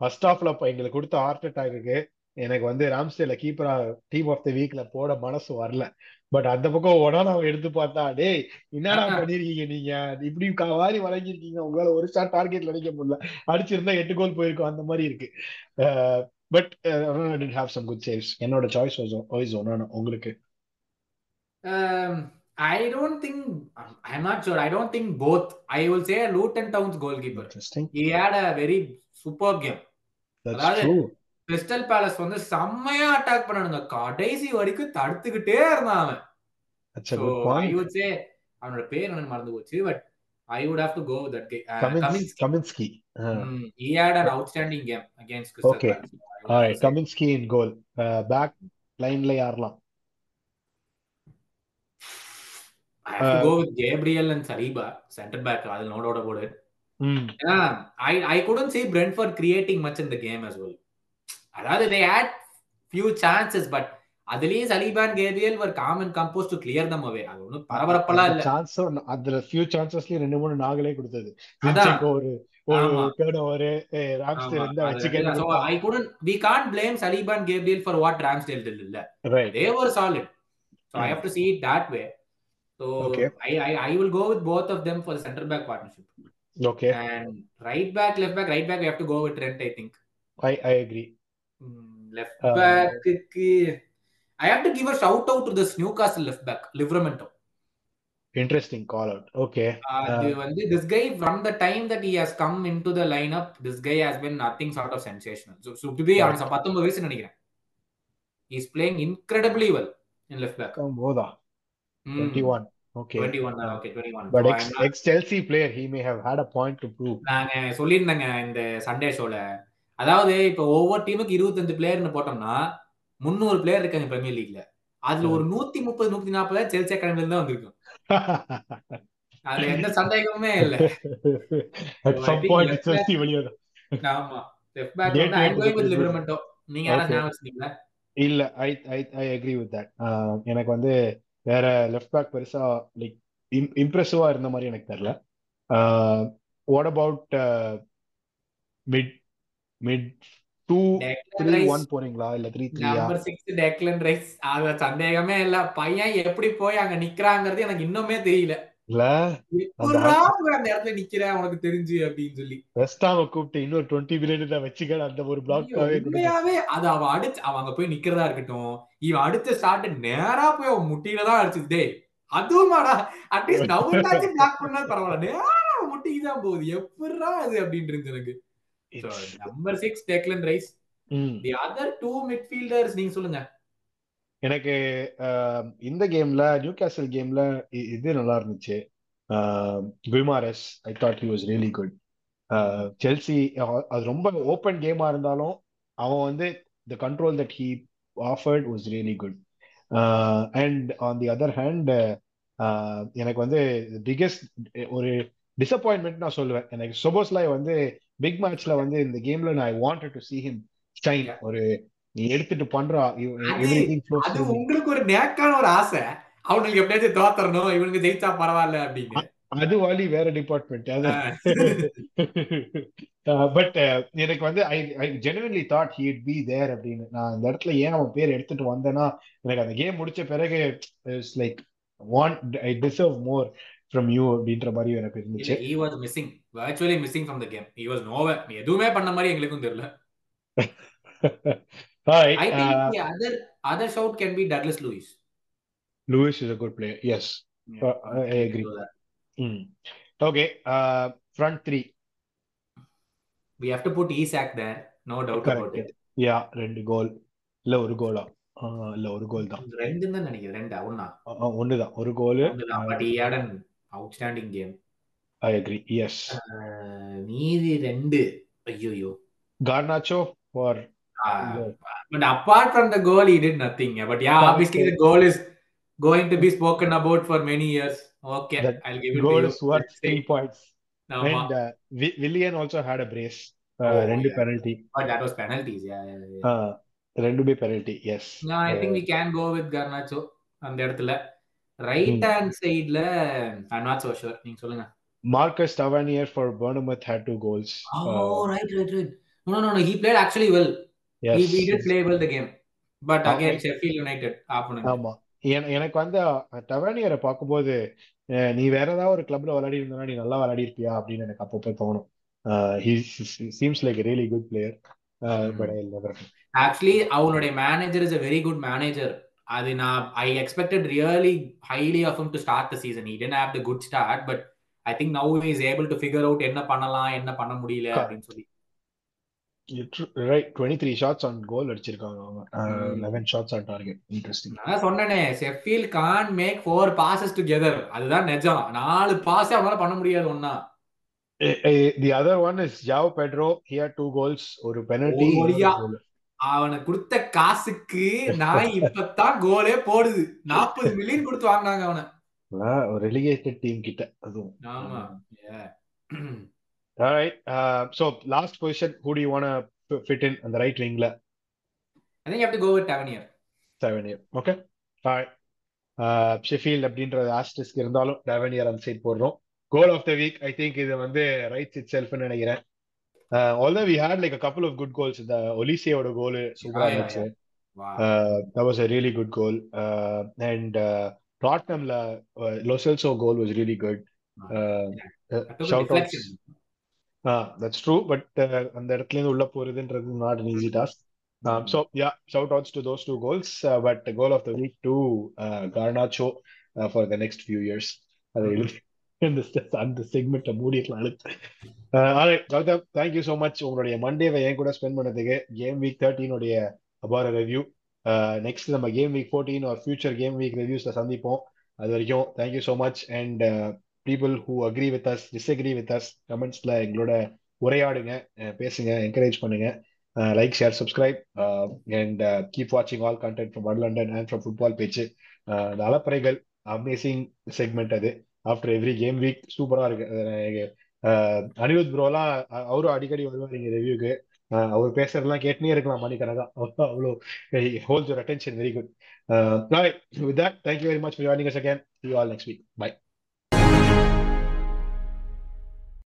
first ஹாஃப்ல எங்களுக்கு கொடுத்த ஹார்ட் அட்டாக்கு எனக்கு வந்து ராம்ஸ்டேல கீப்பரா டீம் ஆஃப் த வீக்ல போட மனசு வரல. பட் அந்த பக்கம் ஒடானாவை எடுத்து பார்த்தா டேய் என்னடா பண்ணிருக்கீங்க நீங்க? இப்படி வாரி வழங்கிருக்கீங்க உங்களால ஒரு ஷாட் டார்கெட்ல அடிக்க முடியல. அடிச்சிருந்தா எட்டு கோல் போயிருக்கும். அந்த மாதிரி இருக்கு. But have some good saves என்னோட சாய்ஸ் வாய்ஸ் ஒன்னா உங்களுக்கு?
I don't think I'm not sure. I don't think both. I will say Luton Town's goalkeeper.
Interesting.
He had a very superb game.
That's true.
Crystal Palace வந்து செம்மையா attack பண்ணானுங்க கடைசி வரைக்கும் தடுத்துக்கிட்டே இருந்தான் அவன்
point.
would say அவனோட பேர் என்னன்னு மறந்து போச்சு but I would have to
go
that
Kaminski. Uh,
he had an outstanding game against Crystal
Okay.
Palace.
All right. Kaminsky in goal. Uh, back லைன்ல யாரெல்லாம்
I have to
Uh,
go with Gabriel and Saliba center back அதில் no doubt about it
ம்
ஏன்னா I I couldn't see Brentford creating much in the game as well அதாவது they had few chances but அதுலயும் Saliba and Gabriel were calm and composed to clear them away அது ஒன்றும் பரபரப்பெல்லாம் இல்ல
சான்ஸும் அதுல few சான்சஸ்லயும் ரெண்டு மூணு நாங்களே கொடுத்தது
அதான்.
ஒரு ஒரு. டேர்ன் ஓவர் ராம்ஸ்டேல் இருந்தா
அது so I couldn't we can't blame Saliba and Gabriel for what Ramsdale did இல்ல
right
they were solid so I
Mm.
have to see it that way So
okay.
I, I, I will go with both of them for the center back partnership.
Okay.
And right back, left back, right back, we have to go with Trent, I think.
I, I agree.
Hmm, left
um,
back. I have to give a shout out to this Newcastle left back, Livramento.
Interesting call out. Okay.
Uh, uh, this guy, from the time that he has come into the lineup, this guy has been nothing sort of sensational. So, so to be honest, he's playing incredibly well in left back.
21 okay
21 தான், okay 21 but
ex Chelsea player he may have had a point to prove
நாங்க சொல்லியிருந்தேங்க இந்த Sunday ஷோல அதாவது இப்ப ஒவ்வொரு டீமுக்கு இருபத்தஞ்சு பிளேயர்னு போட்டோம்னா முந்நூறு பிளேயர் இருக்காங்க பிரீமியர் லீக்ல அதுல ஒரு நூத்தி முப்பது நூத்தி நாற்பது செல்சி அகாடமில தான் வந்திருக்கும். அதுல எந்த சந்தேகமுமே இல்ல. ஆமா. லெஃப்ட் பேக்
Date
வந்து ஐ
வந்து
கோயிங் வித்
previous.
லிபரமெண்டோ நீங்க யாரா
Okay.
ஞாபகம் வச்சிருக்கீங்களா
இல்ல I I I agree with that எனக்கு வந்து வேற லெஃப்ட் பேக் பெருசா லைக் இம்ப்ரெசிவா இருந்த மாதிரி எனக்கு தெரியல. What about mid mid two three one போறீங்களா இல்ல three
number six Declan Rice அது சந்தேகமே இல்ல. பையன் எப்படி போய் அங்க நிக்கிறாங்கிறது எனக்கு இன்னுமே தெரியல.
இல்ல
அந்த இடத்துல நிக்கிறேன் உனக்கு தெரிஞ்சு அப்படின்னு சொல்லி.
வெஸ்டாம கூப்பிட்டு இன்னொரு டுவெண்ட்டி தான் வச்சுக்க அந்த ஒரு
உண்மையாவே அது அவ அடிச்சு அவ அங்க போய் நிக்கிறதா இருக்கட்டும். இவன் அடுத்த ஸ்டார்ட் நேரா போய் அவன் முட்டியில தான் அடிச்சது. டேய் அதுவுமாடா அட்லீஸ்ட் பிளாக் பண்ணா பரவாயில்ல. நேரா முட்டிக்கு தான் போகுது. எப்படிடா அது அப்படின்னு இருந்துச்சு எனக்கு number six Declan
Rice
the other two midfielders நீங்க சொல்லுங்க.
எனக்கு இந்த கேம்ல நியூ கேசல் கேம்ல இது நல்லா இருந்துச்சு. Guimaraes I thought he was really good Chelsea அது ரொம்ப ஓப்பன் கேமா இருந்தாலும் அவன் வந்து the control that he offered was really good and on the other hand எனக்கு வந்து பிக்கெஸ்ட் ஒரு டிசப்பாயின்மெண்ட் நான் சொல்லுவேன். எனக்கு சொபோஸ்லாய் வந்து பிக் மேட்ச்ல வந்து இந்த கேம்ல நான் I wanted to see him
stay in
ஒரு நீ எடுத்துட்டு பண்றா.
அது- உங்களுக்கு ஒரு நேக்கான ஒரு ஆசை. அவனுக்கு எப்படியாச்சும் தோத்தரணும் இவனுக்கு ஜெயிச்சா பரவாயில்ல அப்படின்னு.
அது வாலி வேற டிபார்ட்மெண்ட் அது பட் எனக்கு வந்து I I genuinely thought he'd be there அப்படின்னு. நான் இந்த இடத்துல ஏன் அவன் பேர் எடுத்துட்டு வந்தேன்னா எனக்கு அந்த கேம் முடிச்ச பிறகு it's like want I deserve more from you அப்படின்ற மாதிரி எனக்கு இருந்துச்சு.
he was missing. Virtually missing from the game. He was nowhere. நீ எதுவுமே பண்ண மாதிரி எங்களுக்கும் தெரியல.
Alright,
I think
uh,
the other other shout can be Douglas Lewis
Lewis is a good player. Yes, uh, I I agree. Mm. Okay, uh, front three.
we have to put Isak there no doubt about
Correct.
it
Yeah, ரெண்டு கோல் இல்ல ஒரு Cola இல்ல ஒரு கோல் தான்
ரெண்டு தான் நினைக்கிறேன் ரெண்டா ஒண்ணா
ஒண்ணுதான் ஒரு goal
but he had an outstanding game
I agree yes
Uh, மீதி ரெண்டு ஐயோ
Garnacho for
but apart from the goal he did nothing yeah. but yeah
Correct.
obviously the goal is going to be spoken about for many years okay
That
I'll give it
goal
to
is
you
worth three points
ஆமா.
And Willian also had a brace
Oh,
ரெண்டு
yeah.
Penalty
but that was penalties yeah, yeah, yeah.
ரெண்டுமே penalties
No, I think we can go with Garnacho அந்த இடத்துல right hand சைடுல I not so sure நீங்க சொல்லுங்க
Marcus Tavernier for Bournemouth had two goals
oh right right right no no no no he played actually Well he, he did play well the game. But again Sheffield United opponent
ஆமா. என- எனக்கு வந்து டவர்னியரை பார்க்கும்போது நீ வேற ஏதாவது ஒரு கிளப்ல விளையாடி இருந்தா நீ நல்லா விளையாடி இருப்பியா அப்படின்னு எனக்கு அப்பப்போ தோணும். Seems like really good player but
actually அவனுடைய manager is a very good manager அது நான் I expected really highly of him to start the season he didn't have the good start but I think now is able to figure out என்ன பண்ணலாம் என்ன பண்ண முடியல அப்படின்னு சொல்லி.
Right twenty three shots on goal அடிச்சிருக்காங்க அவங்க. Eleven shots on target interesting
நான் சொன்னேனே Sheffield can't make four passes together அதுதான் நிஜம். நாலு பாஸ் அவனால பண்ண முடியாது ஒன்னா
the other one is Joao Pedro here two goals ஒரு பெனல்டி.
அவனுக்கு கொடுத்த காசுக்கு நான் இப்பதான் கோலே போடுது. நாற்பது மில்லியன் கொடுத்து வாங்கினாங்க அவனை.
ஒரு ரெலிகேட்டட் டீம் கிட்ட. அதுவும்.
ஆமா. Yeah.
Alright, uh, so last position, who do you want to fit in on the right wing? la?
I think you have to go with Tavernier.
Okay. Uh, Sheffield அப்படின்றது ஆஸ்டிஸ்க்கு இருந்தாலும் Tavernier அந்த side போடுறோம் goal of the week I think இது வந்து writes it செல்ஃப்னு நினைக்கிறேன் although we had like couple of good goals இந்த ஒலிசியோட கோல் சூப்பரா
Yeah, yeah,
இருந்துச்சு
Wow.
that was a really good goal uh, and uh, Tottenhamல uh, Lo Celso goal true, but uh, அந்த இடத்துல இருந்து உள்ள போறதுன்றது not an easy task. So yeah, shout outs to those two goals. Uh, but the goal of the week to uh, Garnacho uh, for the next few years. அதை எழுதி இந்த அந்த செக்மெண்ட்டை அடுத்து alright Gautam thank you so much உங்களுடைய மண்டேவை என் கூட spend பண்ணதுக்கு கேம் வீக் தேர்ட்டீனுடைய அபார ரிவ்யூ நெக்ஸ்ட் நம்ம கேம் வீக் ஃபோர்டீன் ஒரு ஃபியூச்சர் கேம் வீக் ரிவ்யூஸ்ல சந்திப்போம். அது வரைக்கும் thank you so much and people who agree with us disagree with us கமெண்ட்ஸ்ல எங்களோட உரையாடுங்க பேசுங்க என்கரேஜ் பண்ணுங்க. Like share subscribe and keep வாட்சிங் all content from one London and from football பேச்சு அஹ் இந்த அலப்பறைகள் அமேசிங் செக்மெண்ட் அது. ஆஃப்டர் எவ்ரி கேம் வீக் சூப்பராக இருக்கு. அனிருத் ப்ரோலாம் அவரும் அடிக்கடி வருவார் இங்கே ரிவ்யூக்கு அவர் பேசுறதெல்லாம் கேட்டுனே இருக்கலாம் மணிக்கணக்கா. அவ்வளோ holds your attention very good with that thank you very much for joining us again you all next week bye